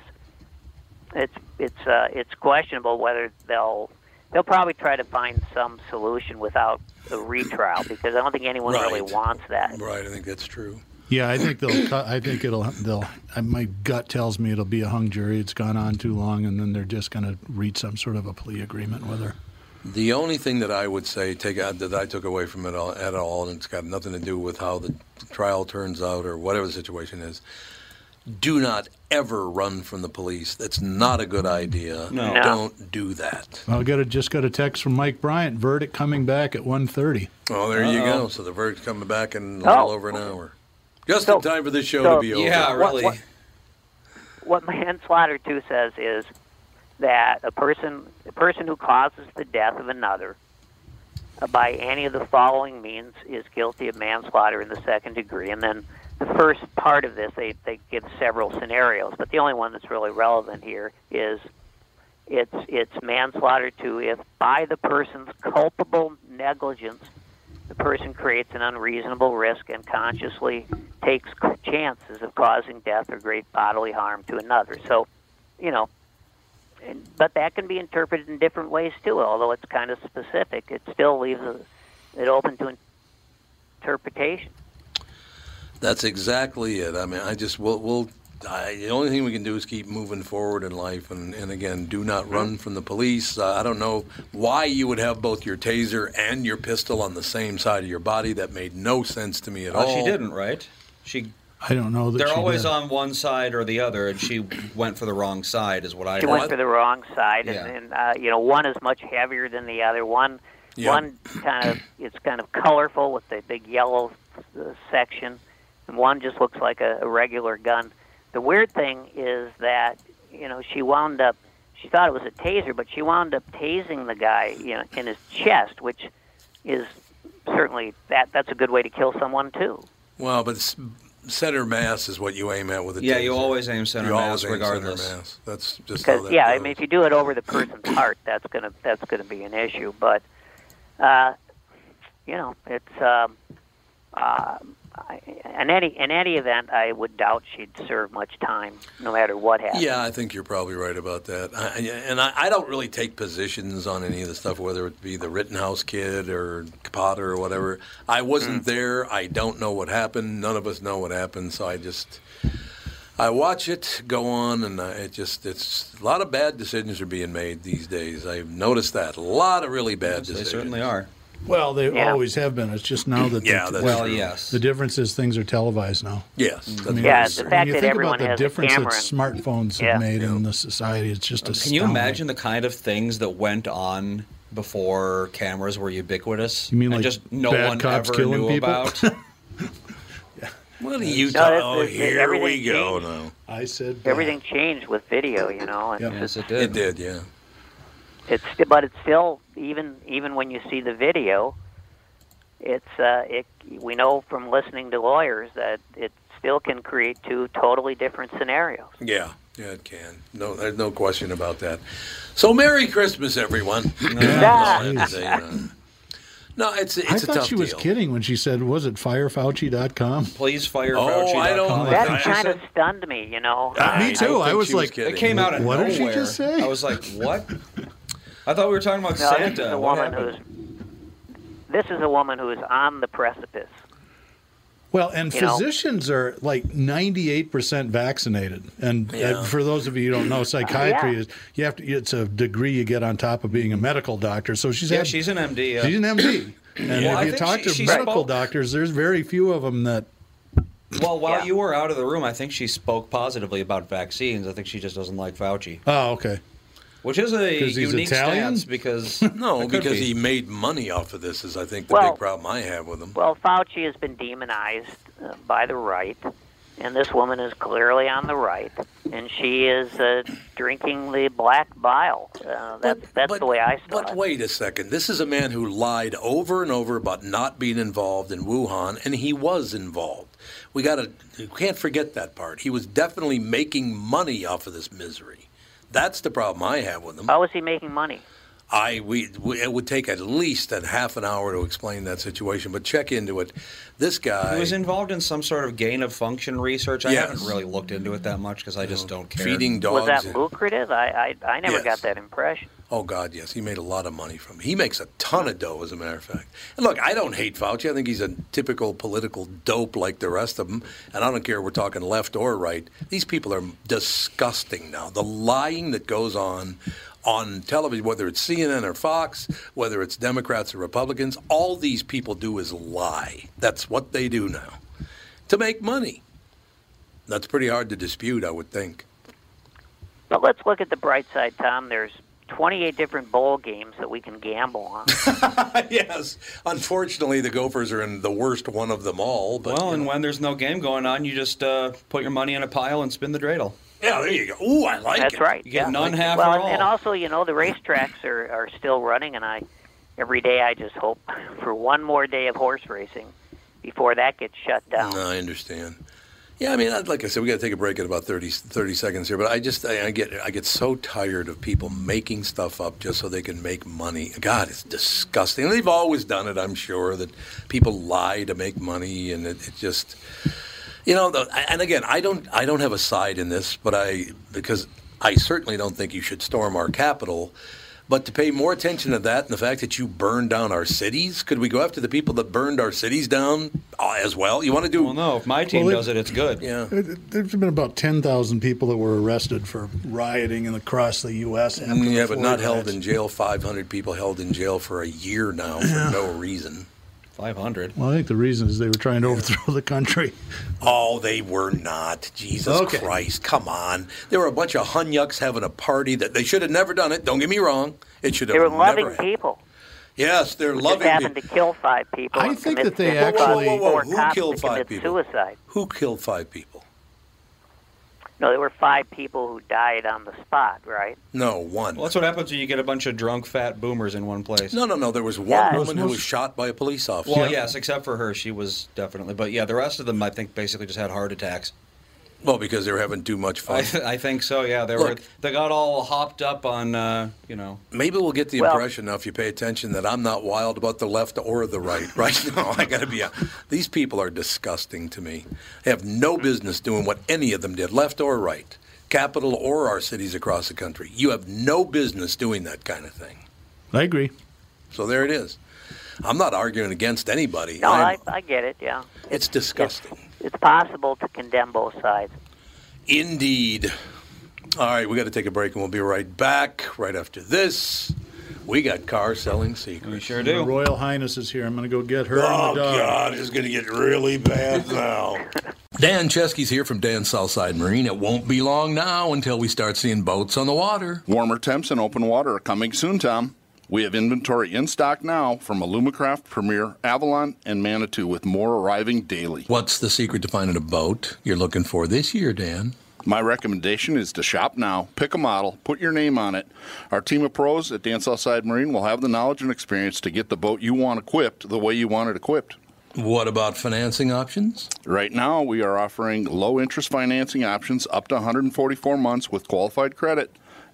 it's it's uh, it's questionable whether they'll they'll probably try to find some solution without a retrial because I don't think anyone really wants that. right, I think that's true. Yeah, I think they'll. cut I think it'll. They'll. My gut tells me it'll be a hung jury. It's gone on too long, and then they're just going to reach some sort of a plea agreement with her. The only thing that I would say take out that I took away from it all, at all, and it's got nothing to do with how the trial turns out or whatever the situation is. Do not ever run from the police. That's not a good idea. No. No. Don't do that. I got a, just got a text from Mike Bryant. Verdict coming back at 1.30. Oh, there you Uh-oh. go. So the verdict's coming back in a Oh. little over an hour. Just in time for this show so- to be over. Yeah, really. What- what manslaughter two says is that a person a person who causes the death of another by any of the following means is guilty of manslaughter in the second degree and then the first part of this they, they give several scenarios but the only one that's really relevant here is it's it's manslaughter two if by the person's culpable negligence the person creates an unreasonable risk and consciously takes chances of causing death or great bodily harm to another. So, you know, and, but that can be interpreted in different ways too. Although it's kind of specific, it still leaves it open to interpretation. That's exactly it. I mean, I just we'll, we'll I, the only thing we can do is keep moving forward in life, and, and again, do not run from the police. Uh, I don't know why you would have both your taser and your pistol on the same side of your body. That made no sense to me at Well, all. she didn't, right? She. I don't know that They're she always did. on one side or the other, and she went for the wrong side, is what I She heard. went for the wrong side, Yeah. and, and uh, you know, one is much heavier than the other. One, Yeah. one kind of it's kind of colorful with the big yellow uh, section, and one just looks like a, a regular gun. The weird thing is that you know she wound up. She thought it was a taser, but she wound up tasing the guy, you know, in his chest, which is certainly that that's a good way to kill someone too. Well, but s- center mass is what you aim at with a taser. Yeah, taser. you always aim center You mass always aim center regardless. mass. That's just how because that yeah, I mean, if you do it over the person's (clears throat) heart, that's gonna that's gonna be an issue. But uh, you know, it's um, uh, I, in any in any event, I would doubt she'd serve much time, no matter what happened. Yeah, I think you're probably right about that. I, and I, I don't really take positions on any of the stuff, whether it be the Rittenhouse kid or Potter or whatever. I wasn't mm. there. I don't know what happened. None of us know what happened. So I just I watch it go on, and I, it just it's a lot of bad decisions are being made these days. I've noticed that a lot of really bad They decisions. certainly are. Well, they Yeah. always have been. It's just now that Yeah, the, that's Well, true. yes. The difference is things are televised now. Yes. I mean, Yeah, it's- the when fact you that think everyone about the has a difference that camera and- smartphones Yeah. have made in the society, it's just Can astounding. you imagine the kind of things that went on before cameras were ubiquitous? You mean and like just no bad one cops ever killing knew people? about? (laughs) What are you No, talking? that's- Oh, here everything we go changed. now. I said Everything changed with video, you know. It's, Yes, it It did. did, yeah. It's but it's still even even when you see the video, it's uh, it. We know from listening to lawyers that it still can create two totally different scenarios. Yeah, yeah, it can. No, there's no question about that. So, Merry Christmas, everyone. no, it's a, uh, no, it's it's I a thought tough she was kidding when she said, "Was it firefauci.com?" Please fire Oh, Fauci. I don't- That kind of stunned me, you know. Me too. I, was like, It came out of what nowhere. did she just say? I was like, what? (laughs) I thought we were talking about No, Santa. this is a What woman happened? who's this is a woman who is on the precipice. Well, and You know? physicians are like 98% vaccinated. And uh, for those of you who don't know, psychiatry Yeah. is you have to it's a degree you get on top of being a medical doctor. So she's Yeah, had, she's an MD. Yeah. she's an MD. (clears throat) And Well, I if you talk she- to she medical spoke- doctors, there's very few of them that Well, while Yeah. you were out of the room, I think she spoke positively about vaccines. I think she just doesn't like Fauci, Oh, okay. Which is a unique Italian? stance (laughs) because No, because be. he made money off of this. Is I think the Well- big problem I have with him. Well, Fauci has been demonized uh, by the right, and this woman is clearly on the right, and she is uh, drinking the black bile. Uh, that's that's the way I saw But it. wait a second. This is a man who lied over and over about not being involved in Wuhan, and he was involved. We got to you can't forget that part. He was definitely making money off of this misery. That's the problem I have with them. How is he making money? I we, we it would take at least a half an hour to explain that situation, but check into it. This guy He was involved in some sort of gain of function research. I Yes. haven't really looked into it that much because I just don't care. feeding dogs Was that lucrative? I I, I never Yes. got that impression. Oh God, yes, he made a lot of money from. it. He makes a ton of dough, as a matter of fact. And look, I don't hate Fauci. I think he's a typical political dope like the rest of them. And I don't care if we're talking left or right. These people are disgusting now. The lying that goes on on television, whether it's CNN or Fox, whether it's Democrats or Republicans, all these people do is lie. That's what they do now to make money. That's pretty hard to dispute, I would think. But let's look at the bright side, Tom. There's 28 different bowl games that we can gamble on. (laughs) yes. Unfortunately, the Gophers are in the worst one of them all. But well, and know. when there's no game going on, you just uh, put your money in a pile and spin the dreidel. Yeah, there you go. Ooh, I like That's it. right. You get yeah. none, half, well, or all. and also, you know, the racetracks are, are still running, and I every day I just hope (laughs) for one more day of horse racing before that gets shut down. No, I understand. Yeah, I mean, like I said, we got to take a break in about 30, 30 seconds here. But I just, I, I get, I get so tired of people making stuff up just so they can make money. God, it's disgusting. They've always done it. I'm sure that people lie to make money, and it, it just, you know. And again, I don't, I don't have a side in this, but I because I certainly don't think you should storm our capital. But to pay more attention to that and the fact that you burned down our cities, could we go after the people that burned our cities down uh, as well? You want to do? Well, no. If my team Well, it- does it, it's good. Yeah. There- There's been about 10,000 people that were arrested for rioting in across the U.S. After Mm, yeah, the but Floyd not held in jail. 500 people held in jail for a year now for no reason. 500. Well, I think the reason is they were trying to overthrow the country. (laughs) Oh, they were not. Jesus Okay. Christ, come on. There were a bunch of hunyucks having a party that they should have never done it. Don't get me wrong. It should have never. They were loving happened. people. Yes, they're Just loving happened people. to kill five people. I think that they actually- Whoa, whoa, whoa, who killed five people? Suicide. Who killed five people? No, there were five people who died on the spot, right? No, one. Well, that's what happens when you get a bunch of drunk, fat boomers in one place. No, no, no. There was one Yeah, woman who was shot by a police officer. Well, yes, except for her, she was definitely. But yeah, the rest of them, I think, basically just had heart attacks. Well, because they were having too much fun. I, (laughs) I think so. Yeah, they were. They got all hopped up on, uh, you know. Maybe we'll get the Well- impression now if you pay attention that I'm not wild about the left or the right. (laughs) Right now, I got to be. These people are disgusting to me. They have no business doing what any of them did, left or right, capital or our cities across the country. You have no business doing that kind of thing. I agree. So there it is. I'm not arguing against anybody. No, I'm- I, I get it. Yeah, it's disgusting. it's possible to condemn both sides. Indeed. All right, we got to take a break and we'll be right back right after this. We got car selling secrets. We sure Her Royal Highness is here. I'm going to go get her Oh, and the dog. God, it's going to get really bad now. (laughs) Dan Chesky's here from Dan Southside Marine. It won't be long now until we start seeing boats on the water. Warmer temps and open water are coming soon, Tom. We have inventory in stock now from Alumacraft, Premier, Avalon, and Manitou, with more arriving daily. What's the secret to finding a boat you're looking for this year, Dan? My recommendation is to shop now, pick a model, put your name on it. Our team of pros at Dan Southside Marine will have the knowledge and experience to get the boat you want equipped the way you want it equipped. What about financing options? Right now, we are offering low interest financing options up to 144 months with qualified credit.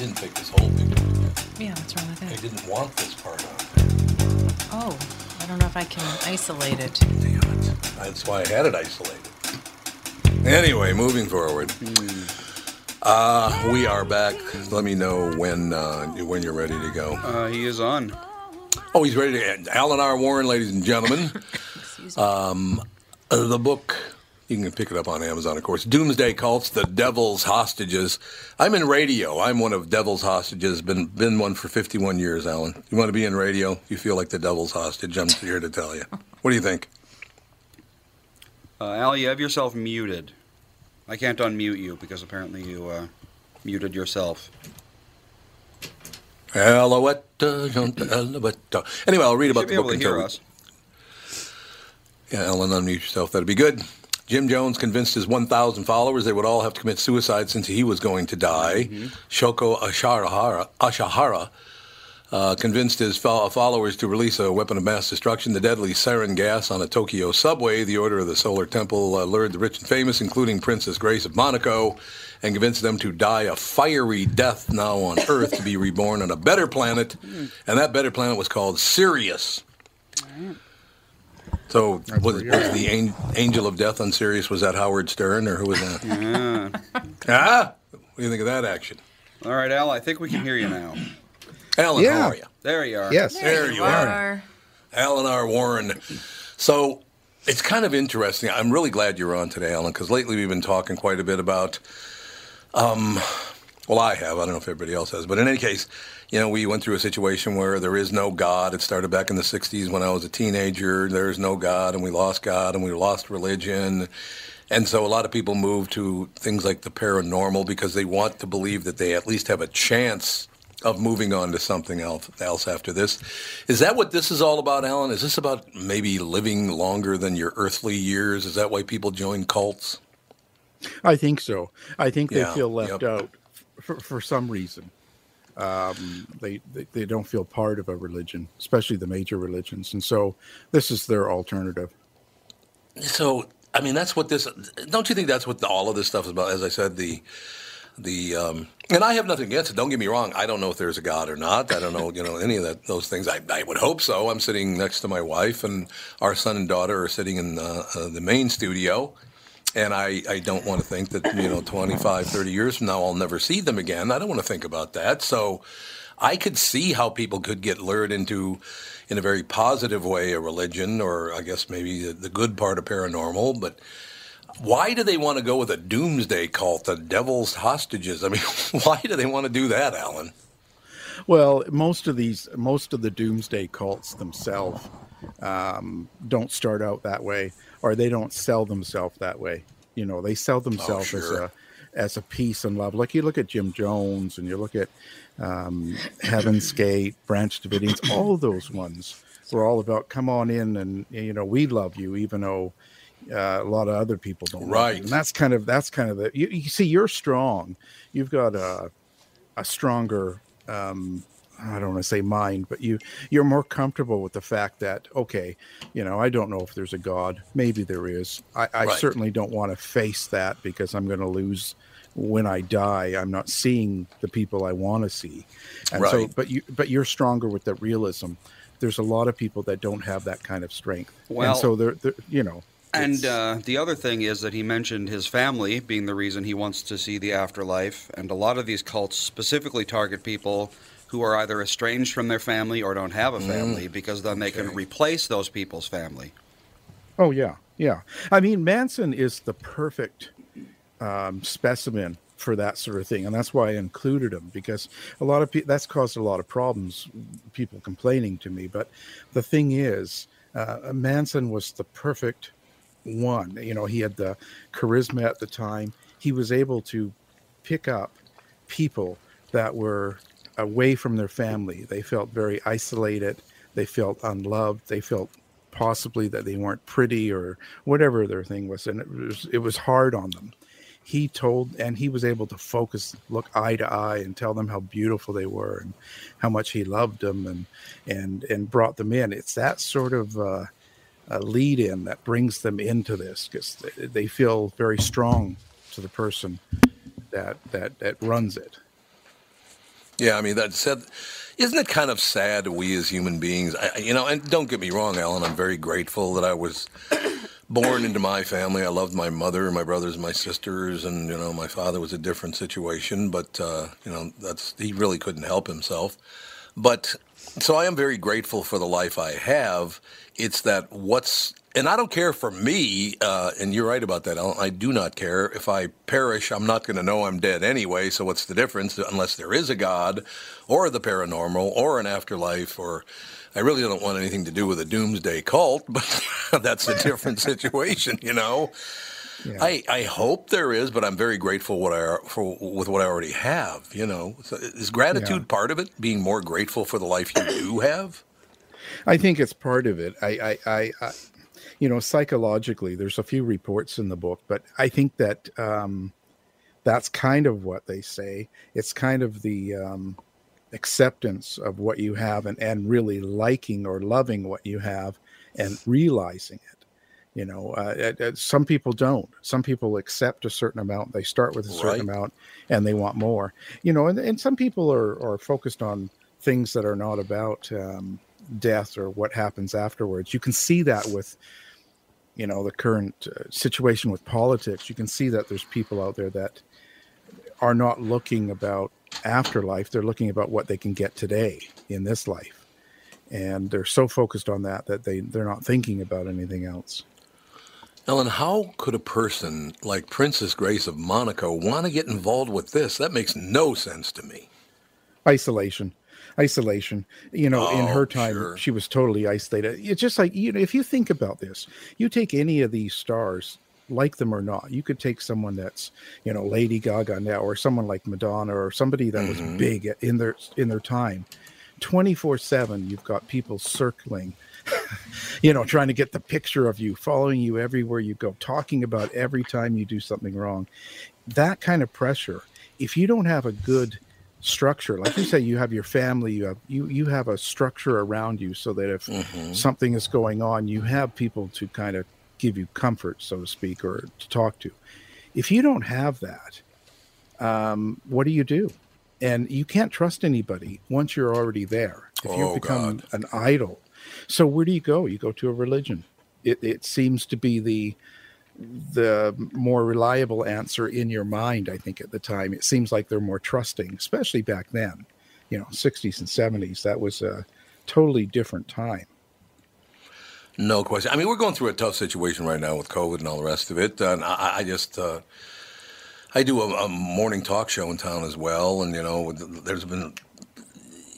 Didn't pick this whole picture. Yeah, what's wrong with that? I that? didn't want this part on. Oh, I don't know if I can isolate it. Damn it. That's why I had it isolated. Anyway, moving forward. Uh, we are back. Let me know when uh, when you're ready to go. Uh, he is on. Oh, he's ready to. Alan R. Warren, ladies and gentlemen. (laughs) um, uh, the book. You can pick it up on Amazon, of course. Doomsday Cults, The Devil's Hostages. I'm in radio. I'm one of Devil's Hostages. Been been one for 51 years, Alan. You want to be in radio? You feel like the Devil's Hostage? I'm here to tell you. What do you think? Uh, Al, you have yourself muted. I can't unmute you because apparently you uh, muted yourself. Anyway, I'll read about the able book to until hear us. Yeah, Ellen, unmute yourself. That'd be good. Jim Jones convinced his 1,000 followers they would all have to commit suicide since he was going to die. Shoko Ashahara, Ashahara uh, convinced his fo- followers to release a weapon of mass destruction, the deadly sarin gas, on a Tokyo subway. The Order of the Solar Temple uh, lured the rich and famous, including Princess Grace of Monaco, and convinced them to die a fiery death now on (laughs) Earth to be reborn on a better planet. And that better planet was called Sirius. So was, was the an- angel of death on Sirius? Was that Howard Stern or who was that? Yeah. (laughs) ah, what do you think of that action? All right, Al, I think we can hear you now. Alan, how are you? There you are. Yes, there, you are. Alan R. Warren. So It's kind of interesting. I'm really glad you're on today, Alan, because lately we've been talking quite a bit about. Um, well, I have. I don't know if everybody else has, but in any case, you know, we went through a situation where there is no God. It started back in the '60s when I was a teenager. There is no God, and we lost God, and we lost religion. And so a lot of people move to things like the paranormal because they want to believe that they at least have a chance of moving on to something else, else after this. Is that what this is all about, Alan? Is this about maybe living longer than your earthly years? Is that why people join cults? I think so. I think they Yeah, feel left yep. out for, for some reason. Um, they, they they don't feel part of a religion, especially the major religions, and so this is their alternative. So, I mean, that's what this. Don't you think that's what the, all of this stuff is about? As I said, the the um, and I have nothing against it. Don't get me wrong. I don't know if there's a God or not. I don't know, you know, any of that those things. I, I would hope so. I'm sitting next to my wife, and our son and daughter are sitting in uh, uh, the main studio. And I, I don't want to think that, you know, 25, 30 years from now, I'll never see them again. I don't want to think about that. So I could see how people could get lured into, in a very positive way, a religion, or I guess maybe the, the good part of paranormal. But why do they want to go with a doomsday cult, the devil's hostages? I mean, (laughs) why do they want to do that, Alan? Well, most of these, most of the doomsday cults themselves um, don't start out that way, or they don't sell themselves that way. You know, they sell themselves as sure. a as a peace and love. Like you look at Jim Jones, and you look at um, Heaven's Gate, Branch Davidians, (coughs) all of those ones were all about come on in, and you know we love you, even though uh, a lot of other people don't. Right. and that's kind of that's kind of the you, you see you're strong. You've got a a stronger um, I don't want to say mind, but you you're more comfortable with the fact that okay, you know, I don't know if there's a God. Maybe there is. I, I Right. certainly don't want to face that because I'm going to lose when I die. I'm not seeing the people I want to see, and so Right. but you but you're stronger with the realism. There's a lot of people that don't have that kind of strength, Well- and so they're, they're you know. And uh, the other thing is that he mentioned his family being the reason he wants to see the afterlife. And a lot of these cults specifically target people who are either estranged from their family or don't have a family because then they can replace those people's family. Oh yeah, yeah. I mean, Manson is the perfect um, specimen for that sort of thing, and that's why I included him because a lot of people that's caused a lot of problems. People complaining to me, but the thing is, uh, Manson was the perfect one. You know, he had the charisma at the time. He was able to pick up people that were away from their family. They felt very isolated. They felt unloved. They felt possibly that they weren't pretty or whatever their thing was, and it was it was hard on them. He told, and he was able to focus, look eye to eye, and tell them how beautiful they were and how much he loved them, and and and brought them in. It's that sort of uh, a lead in that brings them into this because they, they feel very strong to the person that that that runs it. Yeah, I mean that said, isn't it kind of sad we as human beings, I, you know? And don't get me wrong, Alan. I'm very grateful that I was (coughs) born into my family. I loved my mother, my brothers, my sisters, and you know, my father was a different situation. But uh, you know, that's he really couldn't help himself. But so I am very grateful for the life I have. It's that what's and I don't care for me, uh, and you're right about that. I do not care if I perish. I'm not going to know I'm dead anyway. So what's the difference? Unless there is a God, or the paranormal, or an afterlife, or I really don't want anything to do with a doomsday cult. (laughs) But that's a different (laughs) situation, you know. I, I hope there is, but I'm very grateful what I for with what I already have. You know, so is gratitude Yeah. part of it? Being more grateful for the life you do have. I think it's part of it. I, I, I, I you know, psychologically, there's a few reports in the book, but I think that um, that's kind of what they say. It's kind of the um, acceptance of what you have and, and really liking or loving what you have and realizing it. You know, uh, it- it- some people don't. Some people accept a certain amount. They start with a certain Right. amount and they want more. You know, and, and some people are, are focused on things that are not about um, death or what happens afterwards. You can see that with, you know, the current uh, situation with politics. You can see that there's people out there that are not looking about afterlife. They're looking about what they can get today in this life. And they're so focused on that that they, they're not thinking about anything else. Ellen, how could a person like Princess Grace of Monaco want to get involved with this? That makes no sense to me. isolation isolation you know in Oh, her time she was totally isolated. It's just like you know if you think about this you take any of these stars like them or not you could take someone that's you know lady gaga now or someone like madonna or somebody that Mhm. was big in their in their time. 24 7 you've got people circling (laughs) you know trying to get the picture of you following you everywhere you go talking about every time you do something wrong. That kind of pressure if you don't have a good structure. Like you say you have your family you have you you have a structure around you so that if Mhm. something is going on you have people to kind of give you comfort so to speak or to talk to. If you don't have that um, what do you do? And you can't trust anybody once you're already there if you Oh, become an idol. So where do you go? You go to a religion. It, it seems to be the the more reliable answer in your mind i think at the time it seems like they're more trusting especially back then you know 60s and 70s that was a totally different time No question. I mean, we're going through a tough situation right now with COVID and all the rest of it. And I, I just, uh, I do a, a morning talk show in town as well. And, you know, there's been,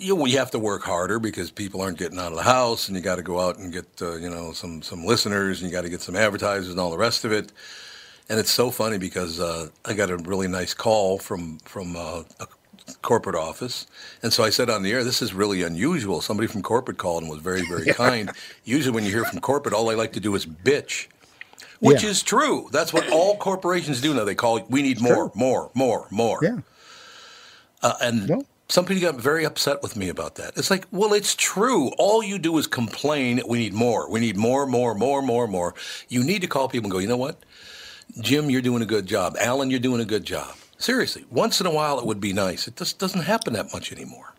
you, know, you have to work harder because people aren't getting out of the house and you got to go out and get, uh, you know, some, some listeners and you got to get some advertisers and all the rest of it. And it's so funny because uh, I got a really nice call from, from uh, a corporate office. And so I said on the air, this is really unusual. Somebody from corporate called and was very, very (laughs) kind. Usually when you hear from corporate, all they like to do is bitch, which Yeah. is true. That's what all corporations do now. They call, we need more, more, more, more. Yeah. Uh, and some people got very upset with me about that. It's like, well, it's true. All you do is complain. We need more. We need more, more, more, more, more. You need to call people and go, you know what? Jim, you're doing a good job. Alan, you're doing a good job. Seriously, once in a while it would be nice. It just doesn't happen that much anymore.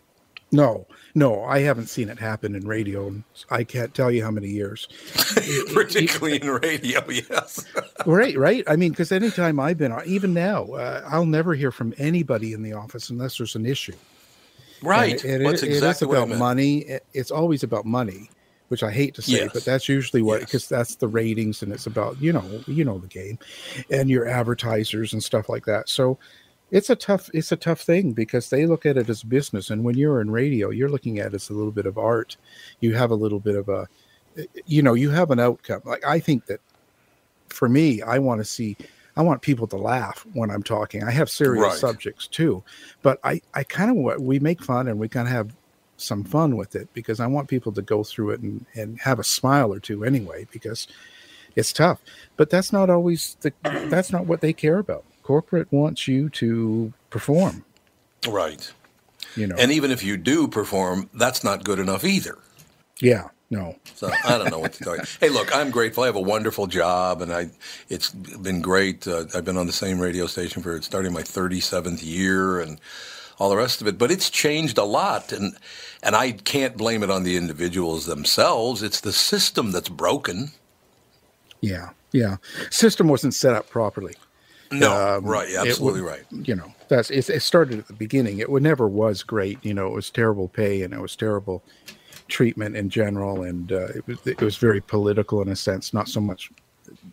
no no i haven't seen it happen in radio i can't tell you how many years (laughs) Particularly in radio, (laughs) yes. right right i mean because anytime i've been on even now uh, i'll never hear from anybody in the office unless there's an issue Right. And it- That's it is exactly what I about money. It's always about money which i hate to say Yes. but that's usually what because that's the ratings and it's about you know you know the game and your advertisers and stuff like that. So it's a tough it's a tough thing because they look at it as business. And when you're in radio you're looking at it as a little bit of art. You have a little bit of a you know you have an outcome. Like i think that for me i want to see i want people to laugh when i'm talking. I have serious Right. subjects too. But i i kind of we make fun and we kind of have some fun with it because i want people to go through it and and have a smile or two anyway because it's tough. But that's not always the that's not what they care about. Corporate wants you to perform. Right. you know. And even if you do perform, that's not good enough either. yeah no So I don't know what to tell you. Hey, look, I'm grateful. I have a wonderful job, and I it's been great. Uh, I've been on the same radio station for starting my 37th year, and all the rest of it. But it's changed a lot, and and I can't blame it on the individuals themselves. It's the system that's broken. yeah yeah system wasn't set up properly No, Um, right, absolutely would- right. You know, that's it, it. started at the beginning. It would never was great. You know, it was terrible pay and it was terrible treatment in general, and uh, it was it was very political in a sense. Not so much,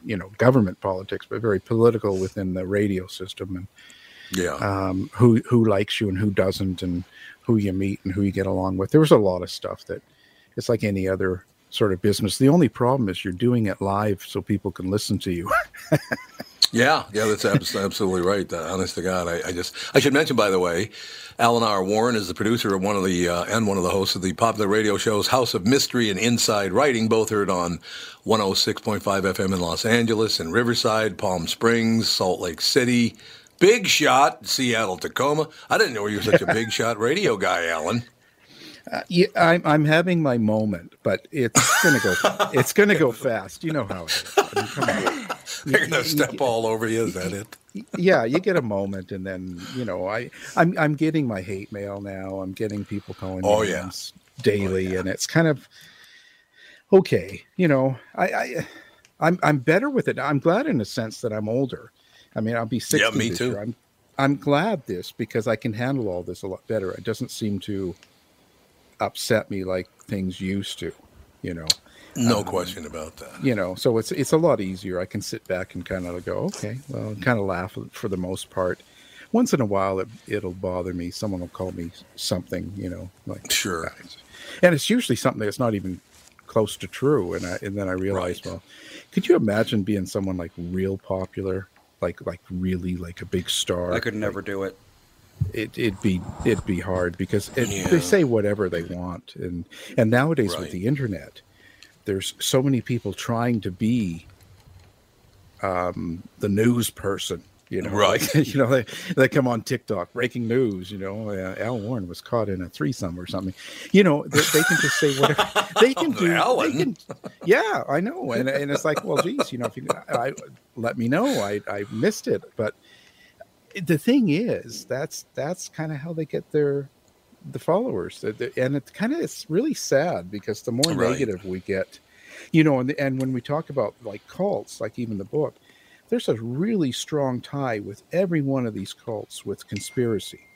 you know, government politics, but very political within the radio system and Yeah. um, who who likes you and who doesn't, and who you meet and who you get along with. There was a lot of stuff that it's like any other sort of business. The only problem is you're doing it live so people can listen to you. (laughs) Yeah, yeah, that's (laughs) absolutely right. Uh, honest to God, I, I just I should mention, by the way, Alan R. Warren is the producer of one of the uh, and one of the hosts of the popular radio shows House of Mystery and Inside Writing, both heard on 106.5 FM in Los Angeles and Riverside, Palm Springs, Salt Lake City, Big Shot, Seattle, Tacoma. I didn't know you were such a (laughs) big shot radio guy, Alan. Uh, yeah, I'm I'm having my moment, but it's gonna go. it's gonna go (laughs) fast. You know how it is. I mean, come on. (laughs) They're gonna step all over you. Is that it? (laughs) Yeah, you get a moment, and then you know I I'm I'm getting my hate mail now. I'm getting people calling Oh, me yeah. daily, and it's kind of okay. You know, I, I I'm I'm better with it. I'm glad in a sense that I'm older. I mean, I'll be 60 Yeah, me too. I'm I'm glad this because I can handle all this a lot better. It doesn't seem to upset me like things used to, you know. No um, question about that. You know, so it's it's a lot easier. I can sit back and kind of go, okay, well, kind of laugh for the most part. Once in a while, it, it'll bother me. Someone will call me something, you know, like sure, and it's usually something that's not even close to true. And I and then I realize, well, could you imagine being someone like real popular, like like really like a big star? I could never do it. It it'd be it'd be hard because it, Yeah. they say whatever they want, and and nowadays Right. with the internet, there's so many people trying to be um, the news person. You know, Right. like, (laughs) you know, they, they come on TikTok, breaking news. You know, uh, Al Warren was caught in a threesome or something. You know, they, they can just say whatever (laughs) they can do. they can- yeah, I know, and and it's like, well, geez, you know, if you I, let me know, I I missed it, but the thing is, that's that's kind of how they get their the followers, and it kind of it's really sad because the more Right. negative we get, you know, and and when we talk about like cults, like even the book, there's a really strong tie with every one of these cults with conspiracy.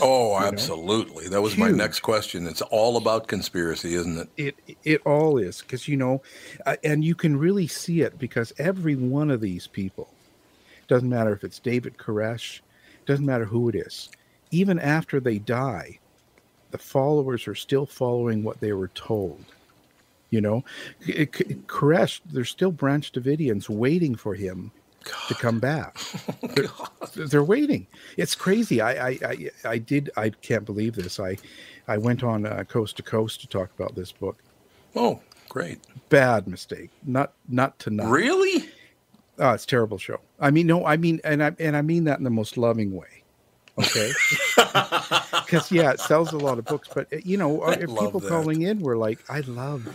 Oh, You know? absolutely. That was my next question. It's all about conspiracy, isn't it? It it all is because you know, uh, and you can really see it because every one of these people, doesn't matter if it's David Koresh, doesn't matter who it is, even after they die, the followers are still following what they were told. You know, K- K- Koresh, there's still Branch Davidians waiting for him to come back. (laughs) They're, they're waiting. It's crazy. I, I, I, I did. I can't believe this. I, I went on uh, coast to coast to talk about this book. Oh, great. Bad mistake. Not, not to not. Really? Oh, it's a terrible show. I mean, no, I mean, and I and I mean that in the most loving way. Okay. (laughs) Because yeah, it sells a lot of books, but you know, I if people that. calling in were like, "I love."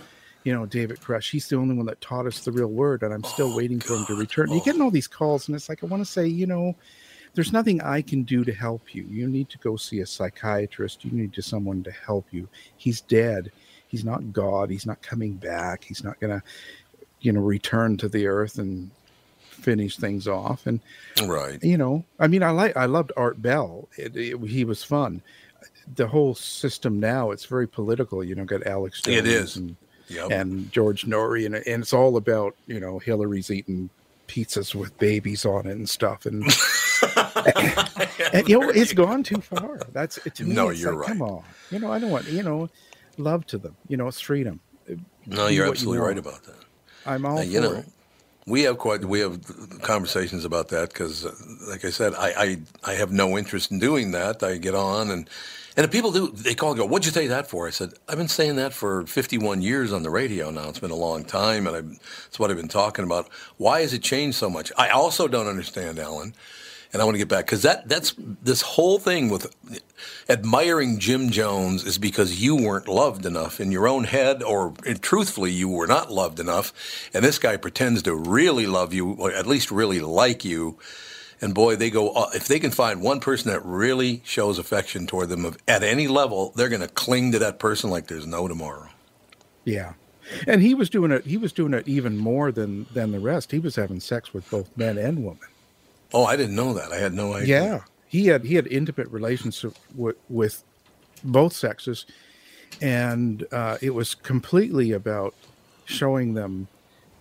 You know, David Koresh, he's the only one that taught us the real word, and I'm still Oh, waiting for him to return. You're getting oh. all these calls, and it's like, I want to say, you know, there's nothing I can do to help you. You need to go see a psychiatrist. You need to someone to help you. He's dead. He's not God. He's not coming back. He's not gonna, you know, return to the earth and finish things off. And Right. you know, I mean, I like I loved Art Bell. It, it- he was fun. The whole system now it's very political. You know, got Alex. It Jones is. and, Yep. and George Noory, and, and it's all about you know Hillary's eating pizzas with babies on it and stuff, and, (laughs) and, you know it's gone too far. That's to me. No, it's you're like, Come on, you know I don't want you know love to them. You know it's freedom. No, Do you're what you absolutely right about that. I'm all for you know, it. We have quite we have conversations about that because, uh, like I said, I, I I have no interest in doing that. I get on and and if people do, they call and go, "What'd you say that for?" I said, "I've been saying that for 51 years on the radio now. It's been a long time, and I, it's what I've been talking about. Why has it changed so much? I also don't understand, Alan." And I want to get back because that that's this whole thing with admiring Jim Jones is because you weren't loved enough in your own head, or truthfully, you were not loved enough. And this guy pretends to really love you, or at least really like you. And boy, they go uh, if they can find one person that really shows affection toward them of, at any level, they're going to cling to that person like there's no tomorrow. Yeah. And he was doing it. He was doing it even more than than the rest. He was having sex with both men and women. Oh, I didn't know that. I had no idea. Yeah, he had he had intimate relationship with, with both sexes, and uh, it was completely about showing them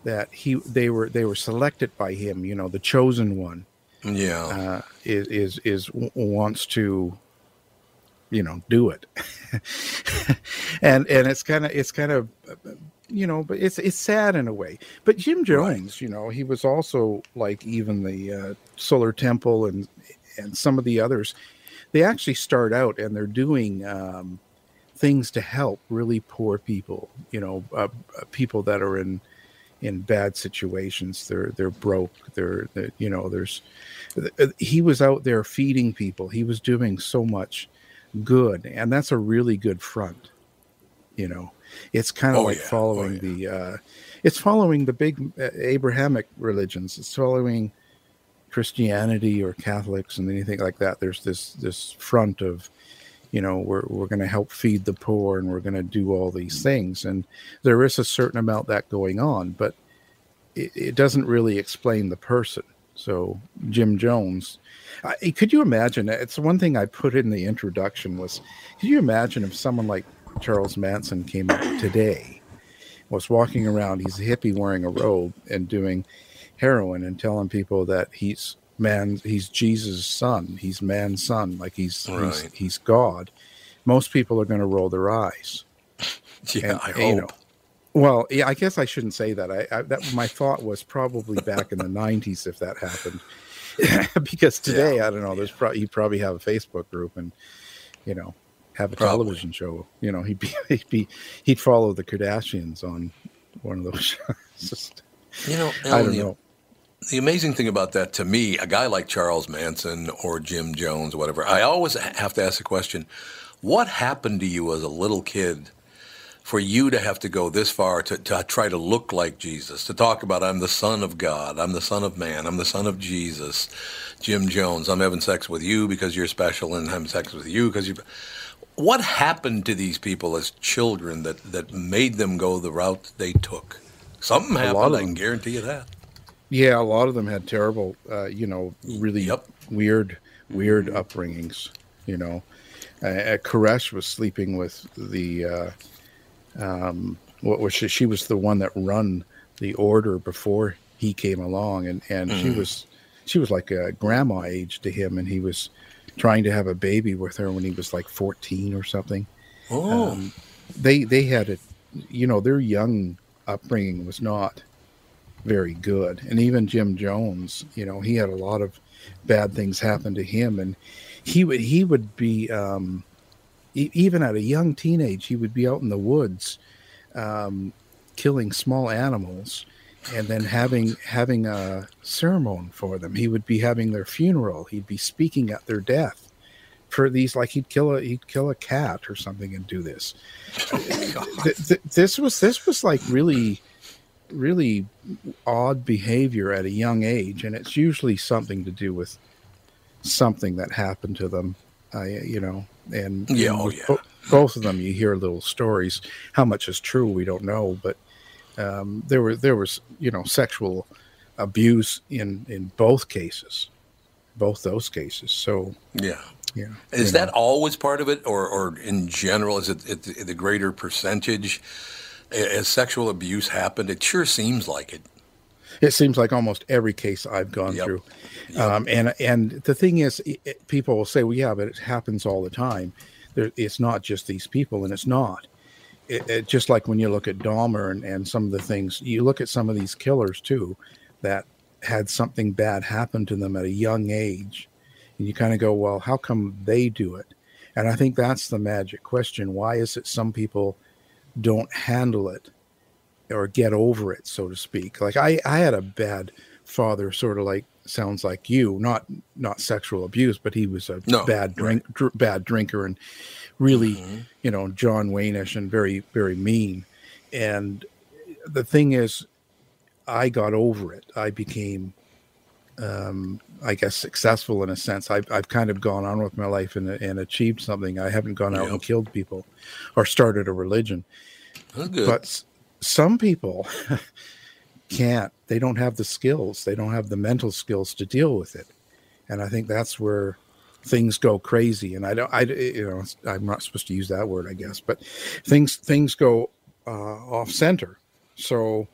that he they were they were selected by him. You know, the chosen one. Yeah, uh, is is is wants to, you know, do it, (laughs) and and it's kind of it's kind of you know, but it's it's sad in a way. But Jim Jones, you know, he was also like even the uh, Solar Temple and and some of the others. They actually start out and they're doing um, things to help really poor people. You know, uh, uh, people that are in in bad situations. They're they're broke. They're, they you know there's he was out there feeding people. He was doing so much good, and that's a really good front. You know, it's kind of Oh, like yeah. Oh, following the uh, it's following the big uh, Abrahamic religions. It's following Christianity or Catholics and anything like that. There's this this front of you know we're we're going to help feed the poor and we're going to do all these things and there is a certain amount that going on but it, it doesn't really explain the person so jim jones I, could you imagine it's one thing i put in the introduction was could you imagine if someone like charles manson came out today was walking around. He's a hippie wearing a robe and doing heroin and telling people that he's man, he's Jesus' son. He's man's son. Like he's he's, Right. he's God. Most people are going to roll their eyes. (laughs) Yeah, I you hope. well, yeah, I guess I shouldn't say that. I, I that my thought was probably back in the (laughs) '90s if that happened, (laughs) because today I don't know. There's probably he'd probably have a Facebook group and you know have a Probably. television show. You know, he'd be (laughs) he'd be he'd follow the Kardashians on one of those (laughs) shows. Just- You know, I don't the, know. the amazing thing about that to me, a guy like Charles Manson or Jim Jones or whatever, I always have to ask the question: What happened to you as a little kid? For you to have to go this far to, to try to look like Jesus, to talk about I'm the Son of God, I'm the Son of Man, I'm the Son of Jesus, Jim Jones, I'm having sex with you because you're special, and I'm having sex with you because you. What happened to these people as children that, that made them go the route they took? Something A lot happened, I can guarantee you that. Yeah, a lot of them had terrible, uh, you know, really weird, weird Mm-hmm. upbringings. You know, uh, uh, Koresh was sleeping with the, uh, um, what was she? She was the one that run the order before he came along, and and she Mhm. was, she was like a grandma age to him, and he was trying to have a baby with her when he was like fourteen or something. Oh. Um, they they had it, you know, their young upbringing was not very good. And even Jim Jones, you know, he had a lot of bad things happen to him, and he would he would be um, e- even at a young teenage, he would be out in the woods, um, killing small animals, and then having having a ceremony for them. He would be having their funeral. He'd be speaking at their death. For these, like he'd kill a he'd kill a cat or something and do this. Oh, th- th- this was this was like really really odd behavior at a young age, and it's usually something to do with something that happened to them. Uh, I, you know, and Yeah, oh, yeah. bo- both of them, you hear little stories. How much is true, we don't know, but um, there were there was you know sexual abuse in in both cases, both those cases. So Yeah. yeah, Is that know. always part of it, or, or in general, is it, it the greater percentage? As sexual abuse happened? It sure seems like it. It seems like almost every case I've gone through, um, and and the thing is, it- people will say, "Well, yeah, but it happens all the time." There, it's not just these people, and it's not. It, it, just like when you look at Dahmer and, and some of the things, you look at some of these killers too, that had something bad happen to them at a young age, and you kind of go, "Well, how come they do it?" And I think that's the magic question: Why is it some people don't handle it or get over it, so to speak. Like I, I had a bad father, sort of like sounds like you, not not sexual abuse, but he was a No, bad drink, dr- bad drinker, and really, you know, John Waynish and very very mean. And the thing is, I got over it. I became, um, I guess, successful in a sense. I've I've kind of gone on with my life and and achieved something. I haven't gone out and killed people, or started a religion. But s- some people (laughs) can't. They don't have the skills. They don't have the mental skills to deal with it. And I think that's where things go crazy. And I don't. I you know I'm not supposed to use that word, I guess. But things things go uh, off center. So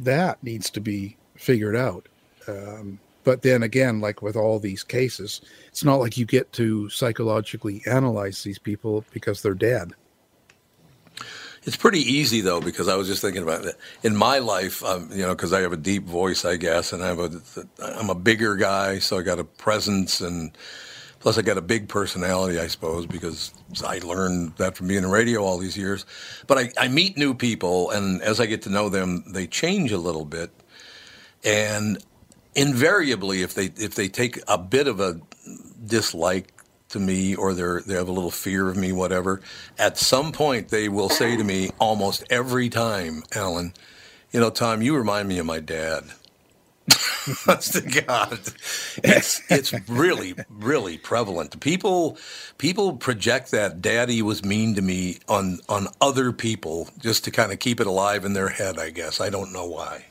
that needs to be figured out. Um, but then again, like with all these cases, it's not like you get to psychologically analyze these people because they're dead. It's pretty easy though, because I was just thinking about it. In my life, um, you know, because I have a deep voice, I guess, and I have a, I'm a bigger guy, so I got a presence, and plus I got a big personality, I suppose, because I learned that from being in radio all these years. But I, I meet new people, and as I get to know them, they change a little bit, and invariably, if they if they take a bit of a dislike to me or they're they have a little fear of me, whatever, at some point they will say to me almost every time, Alan, you know, Tom, you remind me of my dad. (laughs) Honest to God, it's it's really really prevalent. People people project that daddy was mean to me on on other people just to kind of keep it alive in their head. I guess I don't know why.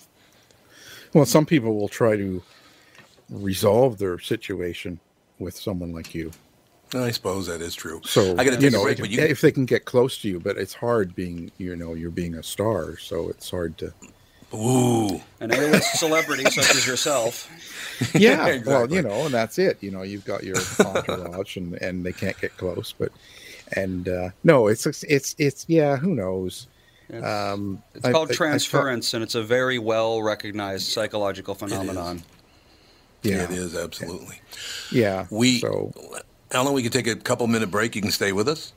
Well, some people will try to resolve their situation with someone like you. I suppose that is true. So I got to you take know, a break, if, but you, if they can get close to you, but it's hard being you know you're being a star, so it's hard to. Ooh. An A-list celebrity such as yourself. (laughs) Yeah, well, you know, and that's it. You know, you've got your entourage, and and they can't get close. But and uh, no, it's it's it's yeah. Who knows? Um, It's I- called I- I thought- transference, and it's a very well recognized psychological phenomenon. yeah, it is absolutely. Yeah. We, So. Alan, we could take a couple minute break. You can stay with us.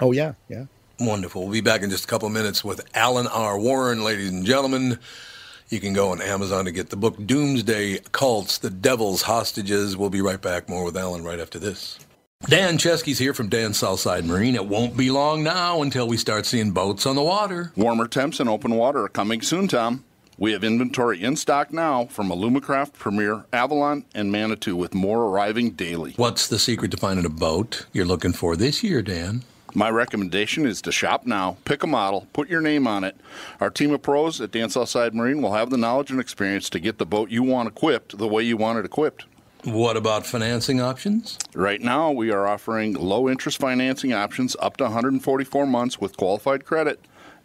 Oh yeah, yeah. Wonderful. We'll be back in just a couple minutes with Alan R. Warren, ladies and gentlemen. You can go on Amazon to get the book Doomsday Cults, The Devil's Hostages. We'll be right back. More with Alan right after this. Dan Chesky's here from Dan Southside Marine. It won't be long now until we start seeing boats on the water. Warmer temps and open water are coming soon, Tom. We have inventory in stock now from Alumacraft, Premier, Avalon, and Manitou, with more arriving daily. What's the secret to finding a boat you're looking for this year, Dan? My recommendation is to shop now, pick a model, put your name on it. Our team of pros at Dan Southside Marine will have the knowledge and experience to get the boat you want equipped the way you want it equipped. What about financing options? Right now, we are offering low interest financing options up to 144 months with qualified credit.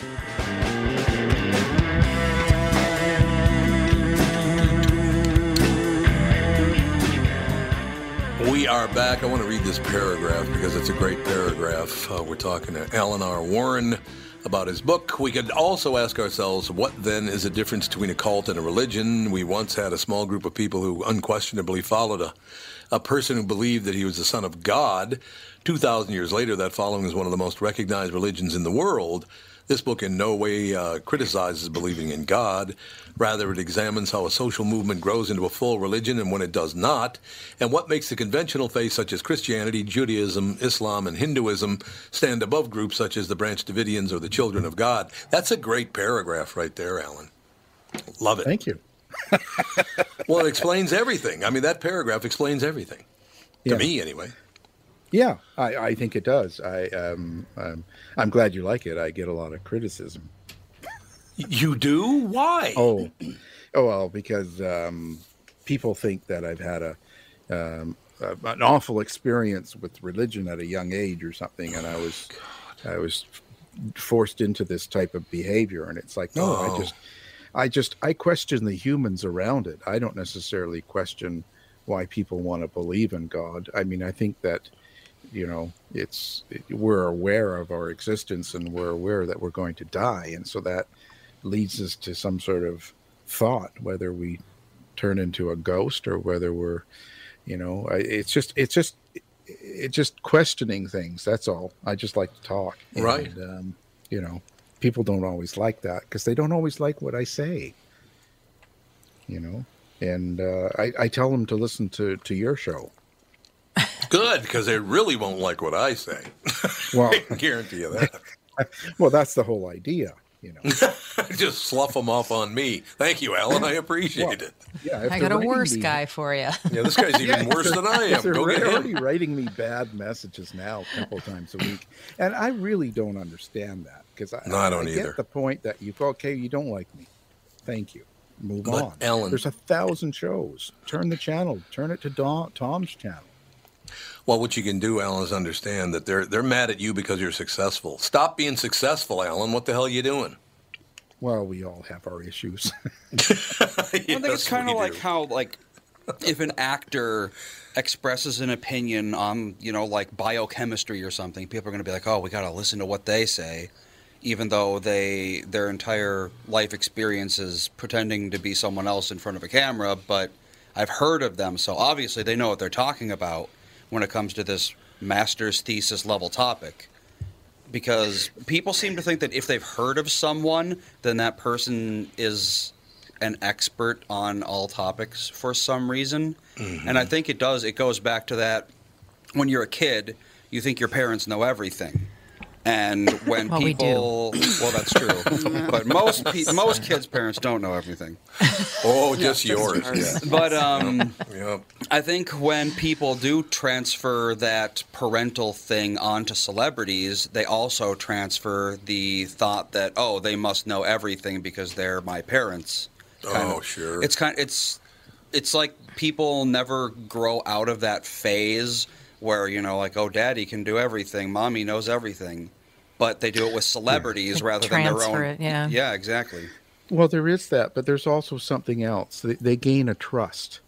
We are back. I want to read this paragraph because it's a great paragraph. Uh, we're talking to Alan R. Warren about his book. We could also ask ourselves what then is the difference between a cult and a religion? We once had a small group of people who unquestionably followed a, a person who believed that he was the son of God. 2,000 years later, that following is one of the most recognized religions in the world. This book in no way uh, criticizes believing in God. Rather, it examines how a social movement grows into a full religion and when it does not, and what makes the conventional faiths such as Christianity, Judaism, Islam, and Hinduism stand above groups such as the Branch Davidians or the Children of God. That's a great paragraph right there, Alan. Love it. Thank you. (laughs) well, it explains everything. I mean, that paragraph explains everything. Yeah. To me, anyway. Yeah, I, I think it does. I um, um, I'm glad you like it. I get a lot of criticism. You do? Why? Oh, (clears throat) oh well, because um, people think that I've had a, um, a an awful experience with religion at a young age or something, and I was I was forced into this type of behavior, and it's like no, Oh. I just I just I question the humans around it. I don't necessarily question why people want to believe in God. I mean, I think that you know it's we're aware of our existence and we're aware that we're going to die and so that leads us to some sort of thought whether we turn into a ghost or whether we're you know I- it's just it's just it's just questioning things that's all i just like to talk Right. and, um, you know people don't always like that because they don't always like what i say you know. And uh, I, I tell them to listen to to your show. Good, because they really won't like what I say. (laughs) Well, I can guarantee you that. (laughs) well, that's the whole idea, you know. (laughs) Just slough them off on me. Thank you, Alan. I appreciate Well, it. Yeah, I got a worse me- guy for you. Yeah, this guy's even worse than I am. They're Go get already him. writing me bad messages now a couple times a week, and I really don't understand that because I, No, I don't get either. the point that you okay, you don't like me. Thank you. Move But, on. Ellen- There's a thousand shows. Turn the channel. Turn it to Dom, Tom's channel. Well, what you can do, Alan, is understand that they're they're mad at you because you're successful. Stop being successful, Alan. What the hell are you doing? Well, we all have our issues. (laughs) (laughs) I think it's kind of like how like if an actor expresses an opinion on you know like biochemistry or something, people are going to be like, oh, we got to listen to what they say, even though they their entire life experience is pretending to be someone else in front of a camera. But I've heard of them, so obviously they know what they're talking about when it comes to this master's thesis level topic because people seem to think that if they've heard of someone, then that person is an expert on all topics for some reason. Mm-hmm. And I think it does, it goes back to that when you're a kid, you think your parents know everything. And (laughs) when Well, we do. people, well, that's true, (laughs) but most pe- most kids' parents don't know everything. (laughs) Oh, just yours. Yeah. But um, Yep. I think when people do transfer that parental thing onto celebrities, they also transfer the thought that oh, they must know everything because they're my parents. kind Oh, of. sure. It's kind. It's it's like people never grow out of that phase where you know, like oh, daddy can do everything, mommy knows everything, but they do it with celebrities rather than their own. it, yeah. Yeah, exactly. Well, there is that, but there's also something else. They, they gain a trust.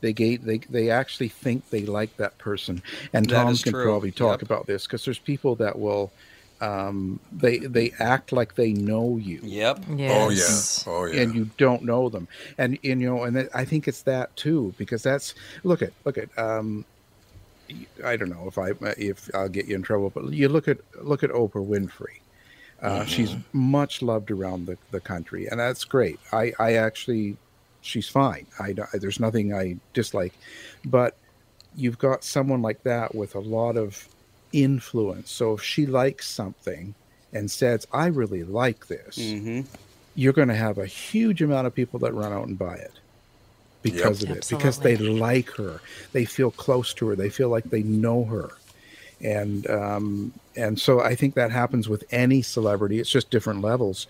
They gain. They they actually think they like that person, and That Tom is can true. probably talk Yep. about this because there's people that will. Um, they they act like they know you. Yep. Oh yeah. Oh yeah. and you don't know them and, and you know and i think it's that too because that's look at look at um i don't know if i if i'll get you in trouble but you look at look at oprah winfrey. Uh, she's much loved around the, the country and that's great. I i actually she's fine. I there's nothing i dislike. But you've got someone like that with a lot of influence. So if she likes something and says i really like this Mm-hmm. you're going to have a huge amount of people that run out and buy it because Yep. of it because they like her they feel close to her they feel like they know her and um, and so I think that happens with any celebrity. It's just different levels,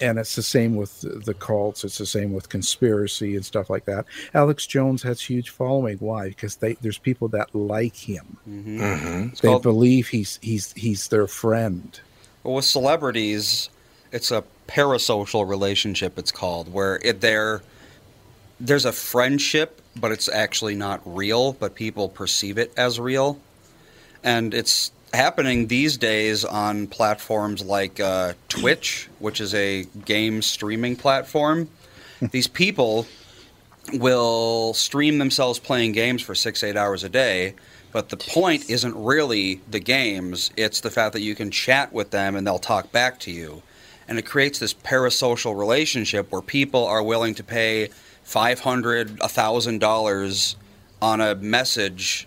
and it's the same with the cults. It's the same with conspiracy and stuff like that. Alex Jones has huge following. Why? Because they there's people that like him. Mm-hmm. It's They called- believe he's he's he's their friend. Well, with celebrities, it's a parasocial relationship. It's called where it, there there's a friendship, but it's actually not real, but people perceive it as real, and it's happening these days on platforms like uh, Twitch, which is a game streaming platform. (laughs) These people will stream themselves playing games for six, eight hours a day. But the point isn't really the games, it's the fact that you can chat with them and they'll talk back to you. And it creates this parasocial relationship where people are willing to pay $500, $1,000 on a message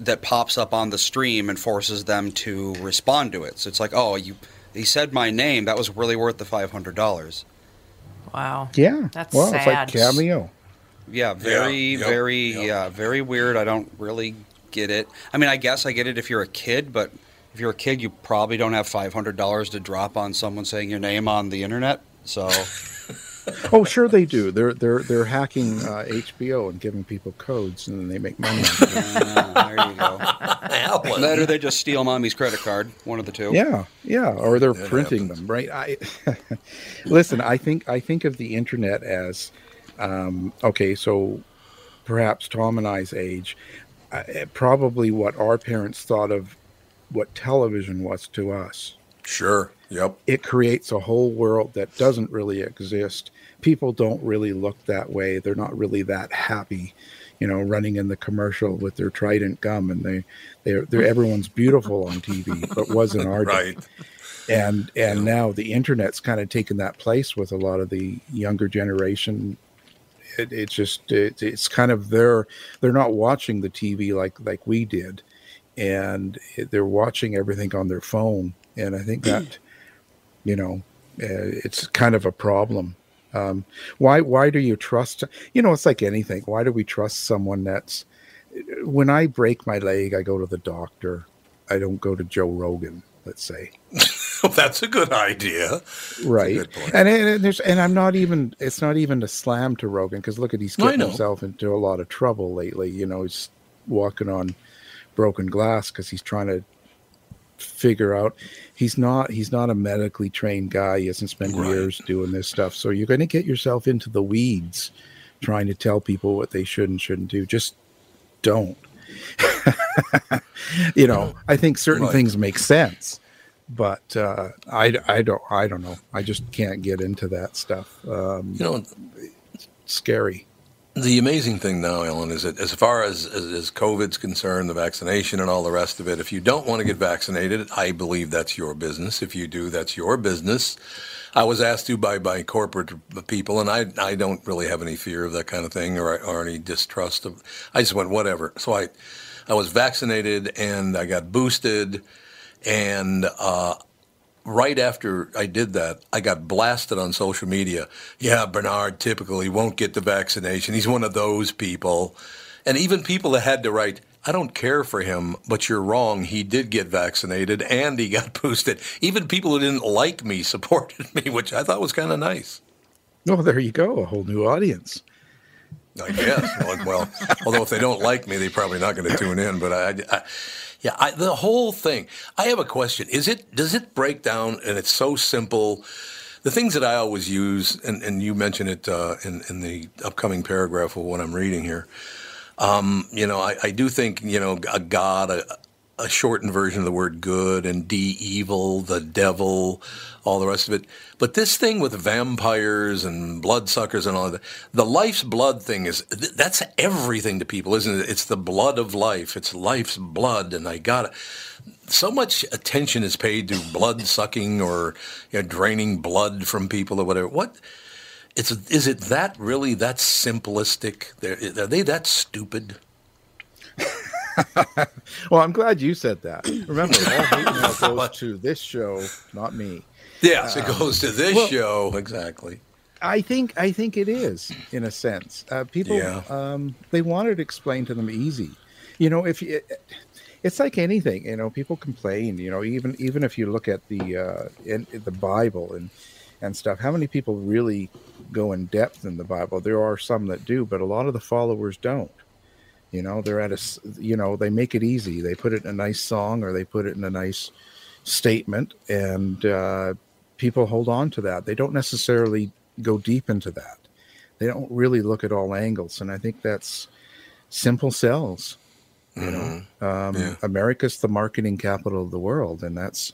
that pops up on the stream and forces them to respond to it. So it's like, oh, you he said my name. That was really worth the $500. Wow. Yeah. That's well, sad. it's like cameo. Yeah, very, yep, very, yeah, very weird. I don't really get it. I mean, I guess I get it if you're a kid, but if you're a kid, you probably don't have five hundred dollars to drop on someone saying your name on the internet. So, (laughs) Oh, sure they do. They're they're they're hacking uh, HBO and giving people codes, and then they make money. uh, (laughs) there you go. That or they just steal mommy's credit card. One of the two. Yeah, yeah, or they're That printing them, right? I (laughs) listen. I think I think of the internet as um, okay. So perhaps Tom and I's age, uh, probably what our parents thought of what television was to us. Sure. Yep. It creates a whole world that doesn't really exist. People don't really look that way. They're not really that happy, you know, running in the commercial with their Trident gum, and they, they're, they're everyone's beautiful on TV, but wasn't our day Right. and and now the internet's kind of taken that place with a lot of the younger generation it, it's just it, it's kind of their they're not watching the TV like like we did, and they're watching everything on their phone, and I think that you know uh, it's kind of a problem. Um, why why do you trust? You know, it's like anything. Why do we trust someone that's when I break my leg, I go to the doctor. I don't go to Joe Rogan. Let's say. (laughs) That's a good idea. right and, and there's and i'm not even it's not even a slam to rogan because look at he's getting himself into a lot of trouble lately you know he's walking on broken glass because he's trying to figure out he's not he's not a medically trained guy he hasn't spent years doing this stuff so you're going to get yourself into the weeds trying to tell people what they should and shouldn't do just don't (laughs) you know i think certain Right. things make sense but uh, I, I don't I don't know. I just can't get into that stuff. Um, You know, it's scary. The amazing thing now, Ellen, is that as far as, as, as COVID's concerned, the vaccination and all the rest of it, if you don't want to get vaccinated, I believe that's your business. If you do, that's your business. I was asked to by, by corporate people, and I, I don't really have any fear of that kind of thing or, or any distrust of. I just went whatever. So I, I was vaccinated and I got boosted, and uh, right after I did that, I got blasted on social media. Yeah, Barnard typically won't get the vaccination. He's one of those people. And even people that had to write, I don't care for him, but you're wrong. He did get vaccinated and he got (laughs) boosted. Even people who didn't like me (laughs) supported me, which I thought was kind of nice. Oh, there you go, a whole new audience. I guess. well, well, although if they don't like me, they're probably not going to tune in. But I, I yeah, I, the whole thing. I have a question. Is it does it break down? And it's so simple. The things that I always use, and, and you mention it uh, in in the upcoming paragraph of what I'm reading here. Um, you know, I, I do think you know a God, a, a shortened version of the word good, and D evil, the devil, all the rest of it. But this thing with vampires and bloodsuckers and all that, the life's blood thing is that's everything to people, isn't it? It's the blood of life. It's life's blood, and I got it. So much attention is paid to blood sucking or you know, draining blood from people or whatever. What? It's is it that really that simplistic? Are they that stupid? Well, I'm glad you said that. (clears throat) Remember, all hate mail goes to this show, not me. Yes, it Um, goes to this well, show exactly. I think I think it is in a sense. Uh, people Yeah. um, they want it explained to them easy. You know, if you, it's like anything. You know, people complain. You know, even even if you look at the uh, in, in the Bible and and stuff, how many people really go in depth in the Bible? There are some that do, but a lot of the followers don't. You know, they're at a, you know they make it easy. They put it in a nice song or they put it in a nice statement, and uh, people hold on to that. They don't necessarily go deep into that. They don't really look at all angles, and I think that's simple sells. You know, um, America's the marketing capital of the world, and that's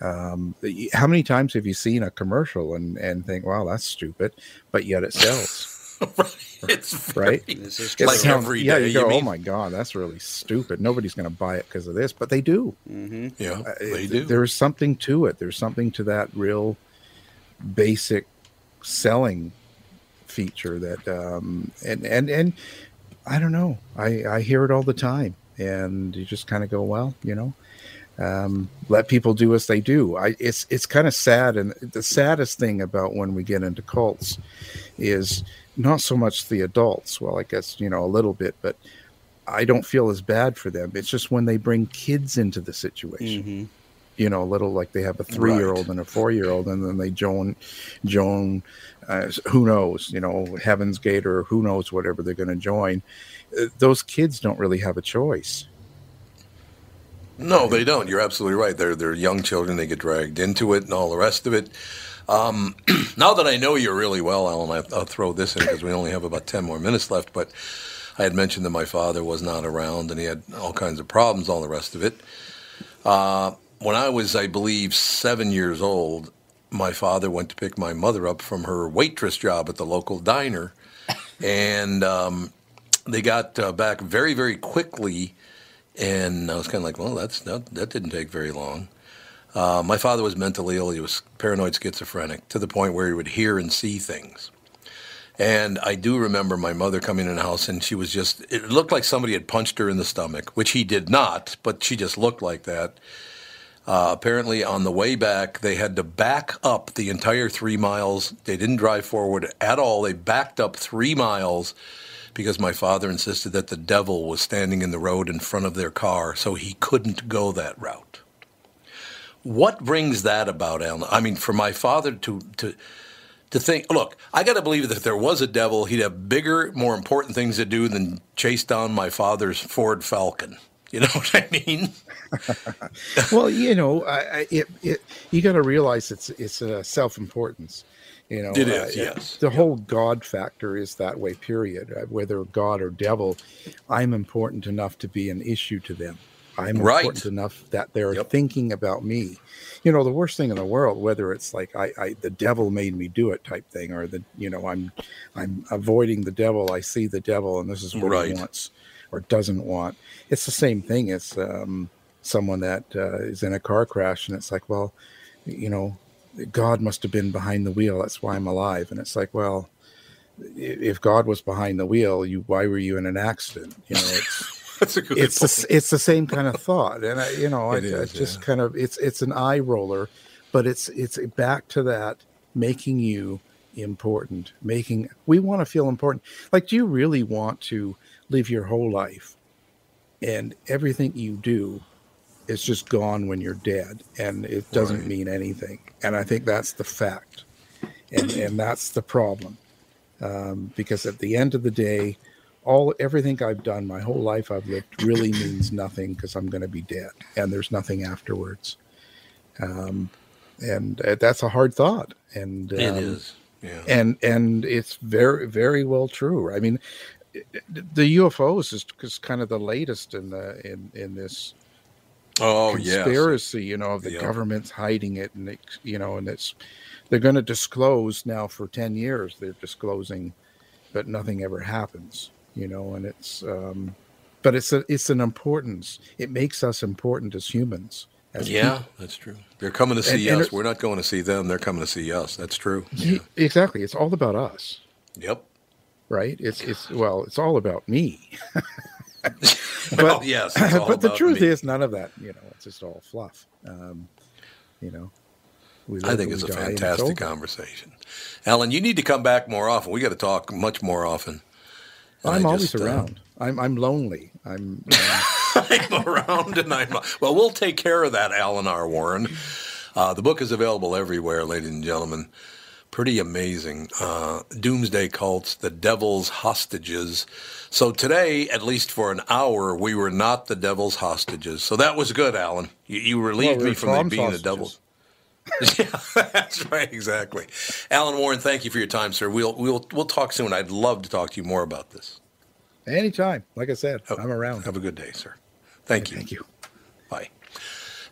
um, how many times have you seen a commercial and and think, "Wow, that's stupid," but yet it sells. (laughs) It's right. This is like sounds- every yeah, day, you you go, "Oh my god, that's really stupid." Nobody's going to buy it because of this, but they do. Mm-hmm. Yeah, Uh, they it- do. There's something to it. There's something to that real basic selling feature that um and and and I don't know. I I hear it all the time and you just kind of go, well, you know, um let people do as they do. I it's it's kind of sad and the saddest thing about when we get into cults is not so much the adults. Well, I guess, you know, a little bit, but I don't feel as bad for them. It's just when they bring kids into the situation. You know, a little like they have a three year old and a four year old, and then they join, join, uh, who knows, you know, Heaven's Gate or who knows whatever they're going to join. Uh, those kids don't really have a choice. No, they don't. You're absolutely right. They're they're young children. They get dragged into it and all the rest of it. Um, (clears throat) now that I know you really well, Alan, I, I'll throw this in because we only have about ten more minutes left. But I had mentioned that my father was not around and he had all kinds of problems, all the rest of it. Uh, when I was, I believe, seven years old, my father went to pick my mother up from her waitress job at the local diner, (laughs) and um, they got uh, back very, very quickly. And I was kind of like, well, that's that, that didn't take very long. Uh, my father was mentally ill. He was paranoid schizophrenic to the point where he would hear and see things. And I do remember my mother coming in the house, and she was just, it looked like somebody had punched her in the stomach, which he did not, but she just looked like that. Uh, apparently, on the way back, they had to back up the entire three miles. They didn't drive forward at all. They backed up three miles because my father insisted that the devil was standing in the road in front of their car, so he couldn't go that route. What brings that about, Alan? I mean, for my father to to to think, look, I got to believe that if there was a devil, he'd have bigger, more important things to do than chase down my father's Ford Falcon. (laughs) You know what I mean? (laughs) well, you know, I, it, it, you got to realize it's it's a self-importance. You know, It is, yes. The whole God factor is that way. Period. Uh, Whether God or devil, I'm important enough to be an issue to them. I'm Right. important enough that they're thinking about me. You know, the worst thing in the world, whether it's like I, I, the devil made me do it type thing, or the, you know, I'm, I'm avoiding the devil. I see the devil, and this is what Right. he wants or doesn't want. It's the same thing as um, someone that uh, is in a car crash, and it's like, well, you know, God must have been behind the wheel. That's why I'm alive. And it's like, well, if God was behind the wheel, you why were you in an accident? You know, it's (laughs) That's a good it's the, it's the same kind of thought, and I, you know, I, It I is, just yeah. kind of it's it's an eye roller, but it's it's back to that making you important, making we want to feel important. Like, do you really want to live your whole life, and everything you do is just gone when you're dead, and it doesn't Right. mean anything? And I think that's the fact, and and that's the problem, um, because at the end of the day all everything I've done, my whole life I've lived, really means (clears throat) nothing because I'm going to be dead, and there's nothing afterwards. Um, and uh, that's a hard thought, and It um, is, yeah. and and it's very very well true. I mean, the UFOs is, is kind of the latest in the in in this Oh, yes. conspiracy. You know, of the Yep. government's hiding it, and it, you know, and it's they're going to disclose now for ten years. They're disclosing, but nothing ever happens. You know, and it's um, but it's a it's an importance. It makes us important as humans. As Yeah, people. that's true. They're coming to see And- and us. it- We're not going to see them. They're coming to see us. That's true. Ye- Exactly. It's all about us. Yep. Right. It's it's well, it's all about me. (laughs) (laughs) Well, yes, (laughs) but the truth me. is, none of that. You know, it's just all fluff. Um, you know, we I think it's a fantastic over. conversation. Alan, you need to come back more often. We got to talk much more often. And I'm always uh, around. I'm I'm lonely. I'm. Uh, (laughs) I'm around and I'm well. We'll take care of that, Alan R. Warren. Uh, the book is available everywhere, ladies and gentlemen. Pretty amazing. Uh, Doomsday Cults, The Devil's Hostages. So today, at least for an hour, we were not the Devil's hostages. So that was good, Alan. You, you relieved Well, me from being the devil. (laughs) yeah, that's right, exactly. Alan Warren, thank you for your time, sir. We'll we'll we'll talk soon. I'd love to talk to you more about this. anytime, like I said, I'm around. Have a good day, sir. Thank you. Thank you. Bye.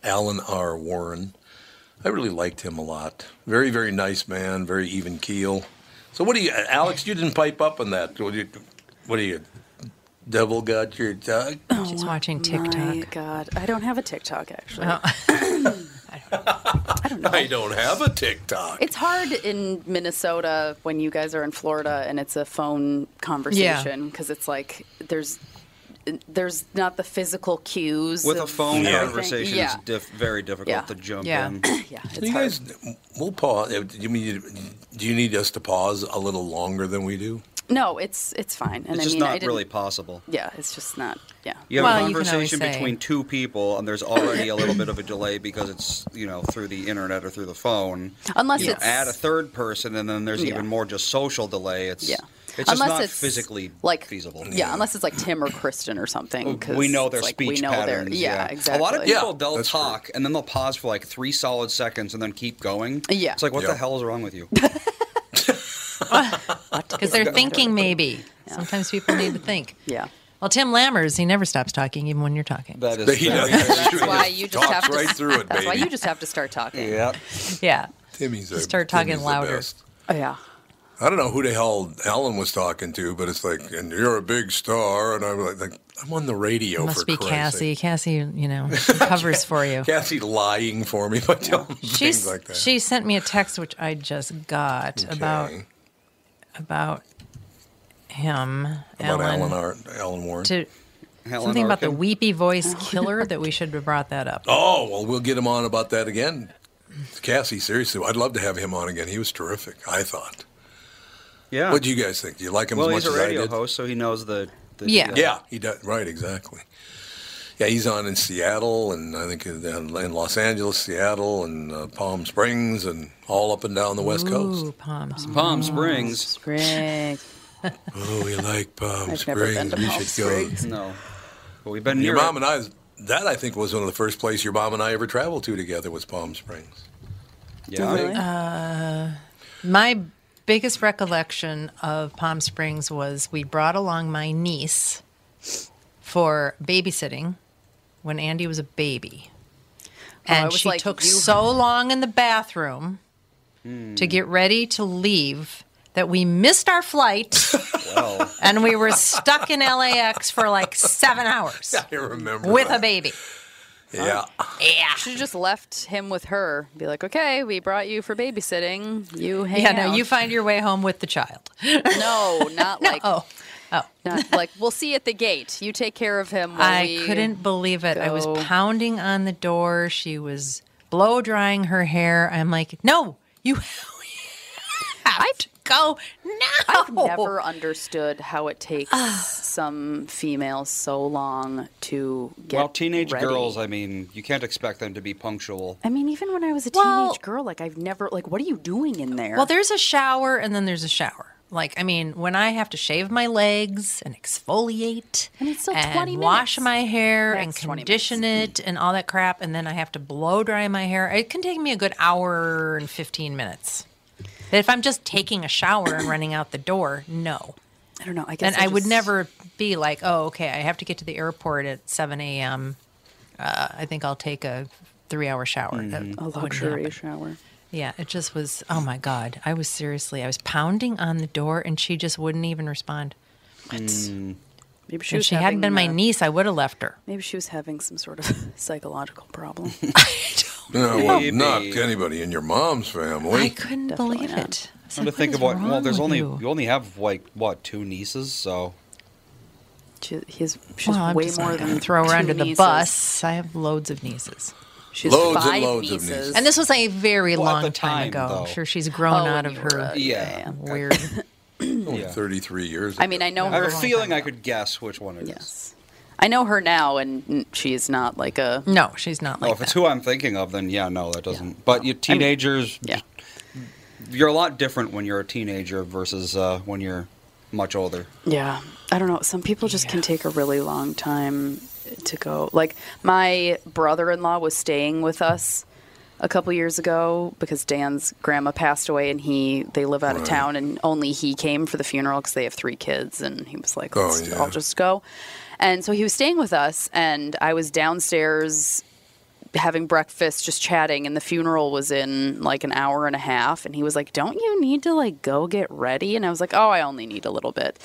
Alan R. Warren. I really liked him a lot. Very, very nice man. Very even keel. So, what do you, Alex? You didn't pipe up on that. What do you? What do you? Devil got your tongue? Oh She's watching TikTok. My God, I don't have a TikTok actually. Oh. (coughs) I don't have a TikTok. It's hard in Minnesota when you guys are in Florida and it's a phone conversation because it's like there's there's not the physical cues With a phone everything. conversation, Yeah. it's diff- very difficult Yeah. to jump Yeah. in. (coughs) yeah, So you guys, we'll pause. uh, Do you mean do you need us to pause a little longer than we do? No, it's it's fine. And it's I just mean, not didn't- really possible. Yeah, it's just not. Yeah. You have Well, a you can conversation say- between two people, and there's already a little bit of a delay because it's you know through the internet or through the phone. Unless you it's- add a third person, and then there's Yeah. even more just social delay. It's Yeah. It's just Unless not it's physically like feasible. Yeah, unless it's like Tim or Kristen or something. 'cause we know their it's like speech we know their- patterns. yeah, exactly. A lot of people they'll talk and then they'll pause for like three solid seconds and then keep going. Yeah. it's like what Yeah. the hell is wrong with you? (laughs) Because they're thinking maybe. Sometimes people need to think. (clears throat) Yeah. Well, Tim Lammers, he never stops talking, even when you're talking. That is He very- does. That's why you just Talks have to. right through it, that's why you just have to start talking. Yeah. Yeah. Timmy's a, Start talking Timmy's louder. Oh, yeah. I don't know who the hell Alan was talking to, but it's like, and you're a big star, and I'm like, like I'm on the radio It must for be Christ's Cassie. Cassie, you know, (laughs) covers for you. Cassie lying for me (laughs) by telling me She's, things like that. she sent me a text which I just got about Okay. about him, About Alan, Alan, Ar- Alan Warren. to something about the weepy voice (laughs) killer that we should have brought that up. Oh well, we'll get him on about that again. Cassie, seriously, I'd love to have him on again. He was terrific. I thought. Yeah. What do you guys think? Do you like him well, as much he's a as I radio host, so he knows the. the Yeah. deal. Yeah, he does. Right, exactly. Yeah, he's on in Seattle, and I think in in Los Angeles, Seattle, and uh, Palm Springs, and all up and down the West Coast. Ooh, Palm Springs. Palm Springs. Springs. (laughs) Oh, we like Palm I've never been Springs. to We Palm should go. No. But we've been Your near mom it. and I. That I think was one of the first places your mom and I ever traveled to together was Palm Springs. Yeah. You think? Uh, my biggest recollection of Palm Springs was we brought along my niece for babysitting when Andy was a baby. Oh, And was she like, took you- so long in the bathroom to hmm. get ready to leave that we missed our flight and we were stuck in LAX for like seven hours (laughs) I remember with that. a baby. Yeah. Yeah. Should have just left him with her. Be like, okay, we brought you for babysitting. You hang yeah, out. no, you find your way home with the child. No, not (laughs) like. Oh, oh. Not like we'll see you at the gate. You take care of him. While I we couldn't believe it. I was go. pounding on the door. She was blow drying her hair. I'm like, no, you (laughs) have to go now. I've never understood how it takes some females so long to get well, teenage ready. girls, I mean, you can't expect them to be punctual. I mean, even when I was a Well- teenage girl, like I've never like, what are you doing in there? Well, there's a shower and then there's a shower. Like, I mean, when I have to shave my legs and exfoliate And it's still and 20 wash my hair and condition it and all that crap, and then I have to blow dry my hair, it can take me a good hour and 15 minutes. If I'm just taking a shower and running out the door, no. I don't know. I guess And I, would just- never be like, oh, okay, I have to get to the airport at 7 a.m. Uh, I think I'll take a three hour shower. That a luxury shower. Yeah, it just was, oh my God. I was seriously, I was pounding on the door and she just wouldn't even respond. What? Maybe she if was she hadn't having, been my uh, niece, I would have left her. Maybe she was having some sort of (laughs) psychological problem. (laughs) No, well, Maybe. not anybody in your mom's family. I couldn't believe it. I was Trying to like, think what of is what. Well, wrong there's only you? you only have like what two nieces, so she, he's, she's Well, I'm way just more than throw her two under the bus. I have loads of nieces. She's Loads and five loads of nieces. nieces. And this was a very Well, long time, time, ago. though. I'm sure she's grown Oh, out of her a- yeah. weird. Only Yeah. 33 years. I mean, I know I have a feeling I could guess which one it is. Yes. I know her now, and she's not like a. No, she's not like. Well, like if it's who I'm thinking of, then yeah, no, that doesn't. But you I mean, teenagers, yeah. you're a lot different when you're a teenager versus uh, when you're much older. Yeah, I don't know. Some people just can take a really long time to go. Like my brother-in-law was staying with us a couple years ago because Dan's grandma passed away, and he they live out of town, and only he came for the funeral because they have three kids, and he was like, Oh, "Let's yeah. I'll just go." And so he was staying with us, and I was downstairs having breakfast, just chatting, and the funeral was in like an hour and a half. And he was like, Don't you need to like go get ready? And I was like, Oh, I only need a little bit.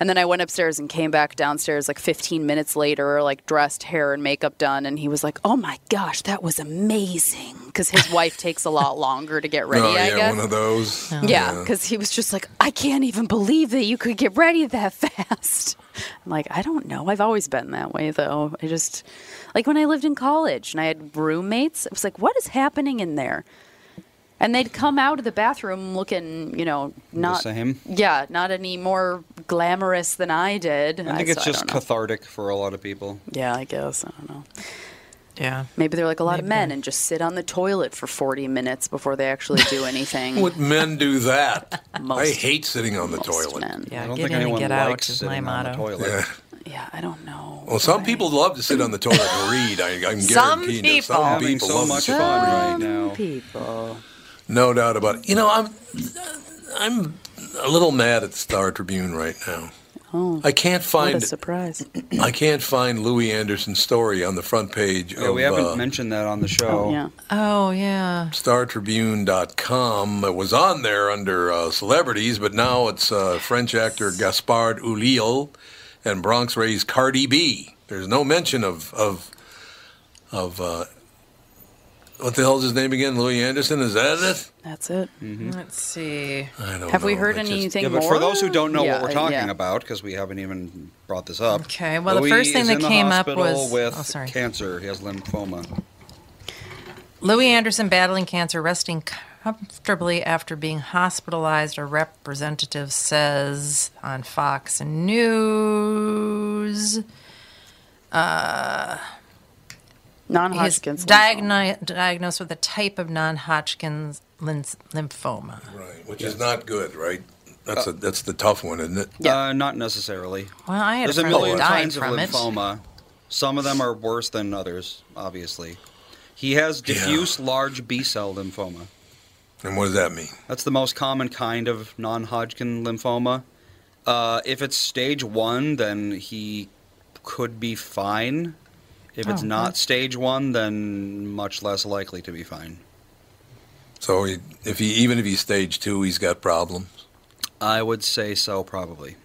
And then I went upstairs and came back downstairs like 15 minutes later, like dressed, hair and makeup done. And he was like, Oh my gosh, that was amazing. Because his wife takes a lot longer to get ready, oh, I yeah, guess. one of those. Oh. Yeah, because he was just like, I can't even believe that you could get ready that (laughs) fast. I'm like, I don't know. I've always been that way, though. I just, like when I lived in college and I had roommates, I was like, what is happening in there? And they'd come out of the bathroom looking, you know, not the same? Yeah, not any more glamorous than I did. I think it's so just cathartic for a lot of people. Yeah, I guess. I don't know. Yeah. Maybe they're like a lot of men and just sit on the toilet for 40 minutes before they actually do (laughs) anything. Would men do that? (laughs) I hate sitting on the most toilet. men. Yeah, I don't get think in and anyone get out likes is my sitting on the motto. toilet. Yeah. Yeah, I don't know. Well, some people love to sit on the toilet and read. I, I'm Some guaranteeing that people. some Having people so love much to fun read. right now. people. No doubt about it. You know, I'm I'm a little mad at the Star Tribune right now. Oh, I can't what a find surprise. (clears throat) I can't find Louie Anderson's story on the front page Yeah, of we haven't uh, mentioned that on the show. Oh, yeah. Oh, yeah. StarTribune.com. It was on there under uh, celebrities, but now it's uh, French actor Gaspard Ulliel and Bronx raised Cardi B. There's no mention of of of uh, What the hell's his name again? Louie Anderson? Is that it? That's it. Let's see. I don't Have we heard I just- anything Yeah, but more? for those who don't know Yeah, what we're talking yeah. about, because we haven't even brought this up. Okay, well, the first thing that came up was- with oh, sorry. cancer. He has lymphoma. Louie Anderson battling cancer, resting comfortably after being hospitalized, a representative says on Fox News. Uh, Non-Hodgkin's He's diagno- diagnosed with a type of non-Hodgkin's lym- lymphoma. Right, which is not good, right? That's a, that's the tough one, isn't it? Uh, not necessarily. Well, I had There's a a million died kinds of from it. lymphoma. Some of them are worse than others, obviously. He has diffuse large B cell lymphoma. And what does that mean? That's the most common kind of non Hodgkin lymphoma. Uh, if it's stage one, then he could be fine. If it's Oh, not okay. stage one, then much less likely to be fine. So he, if he even if he's stage two, he's got problems. I would say so, probably.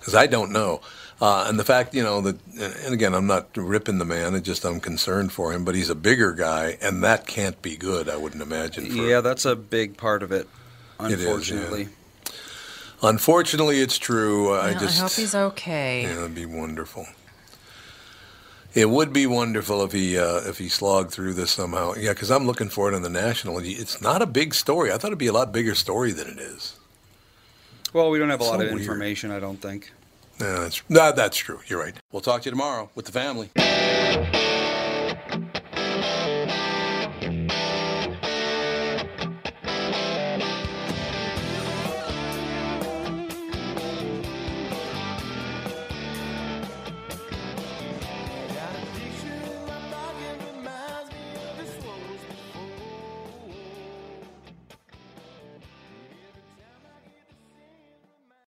Because I don't know, uh, and the fact you know that, and again, I'm not ripping the man. It's just I'm concerned for him. But he's a bigger guy, and that can't be good. I wouldn't imagine. For, Yeah, that's a big part of it, It is, yeah. unfortunately. Unfortunately, it's true. I just I hope he's okay. Yeah, that'd be wonderful. It would be wonderful if he uh, if he slogged through this somehow. Yeah, because I'm looking for it on the national. It's not a big story. I thought it'd be a lot bigger story than it is. Well, we don't have a So lot of weird. information, I don't think. Yeah, that's no, that's true. You're right. We'll talk to you tomorrow with the family.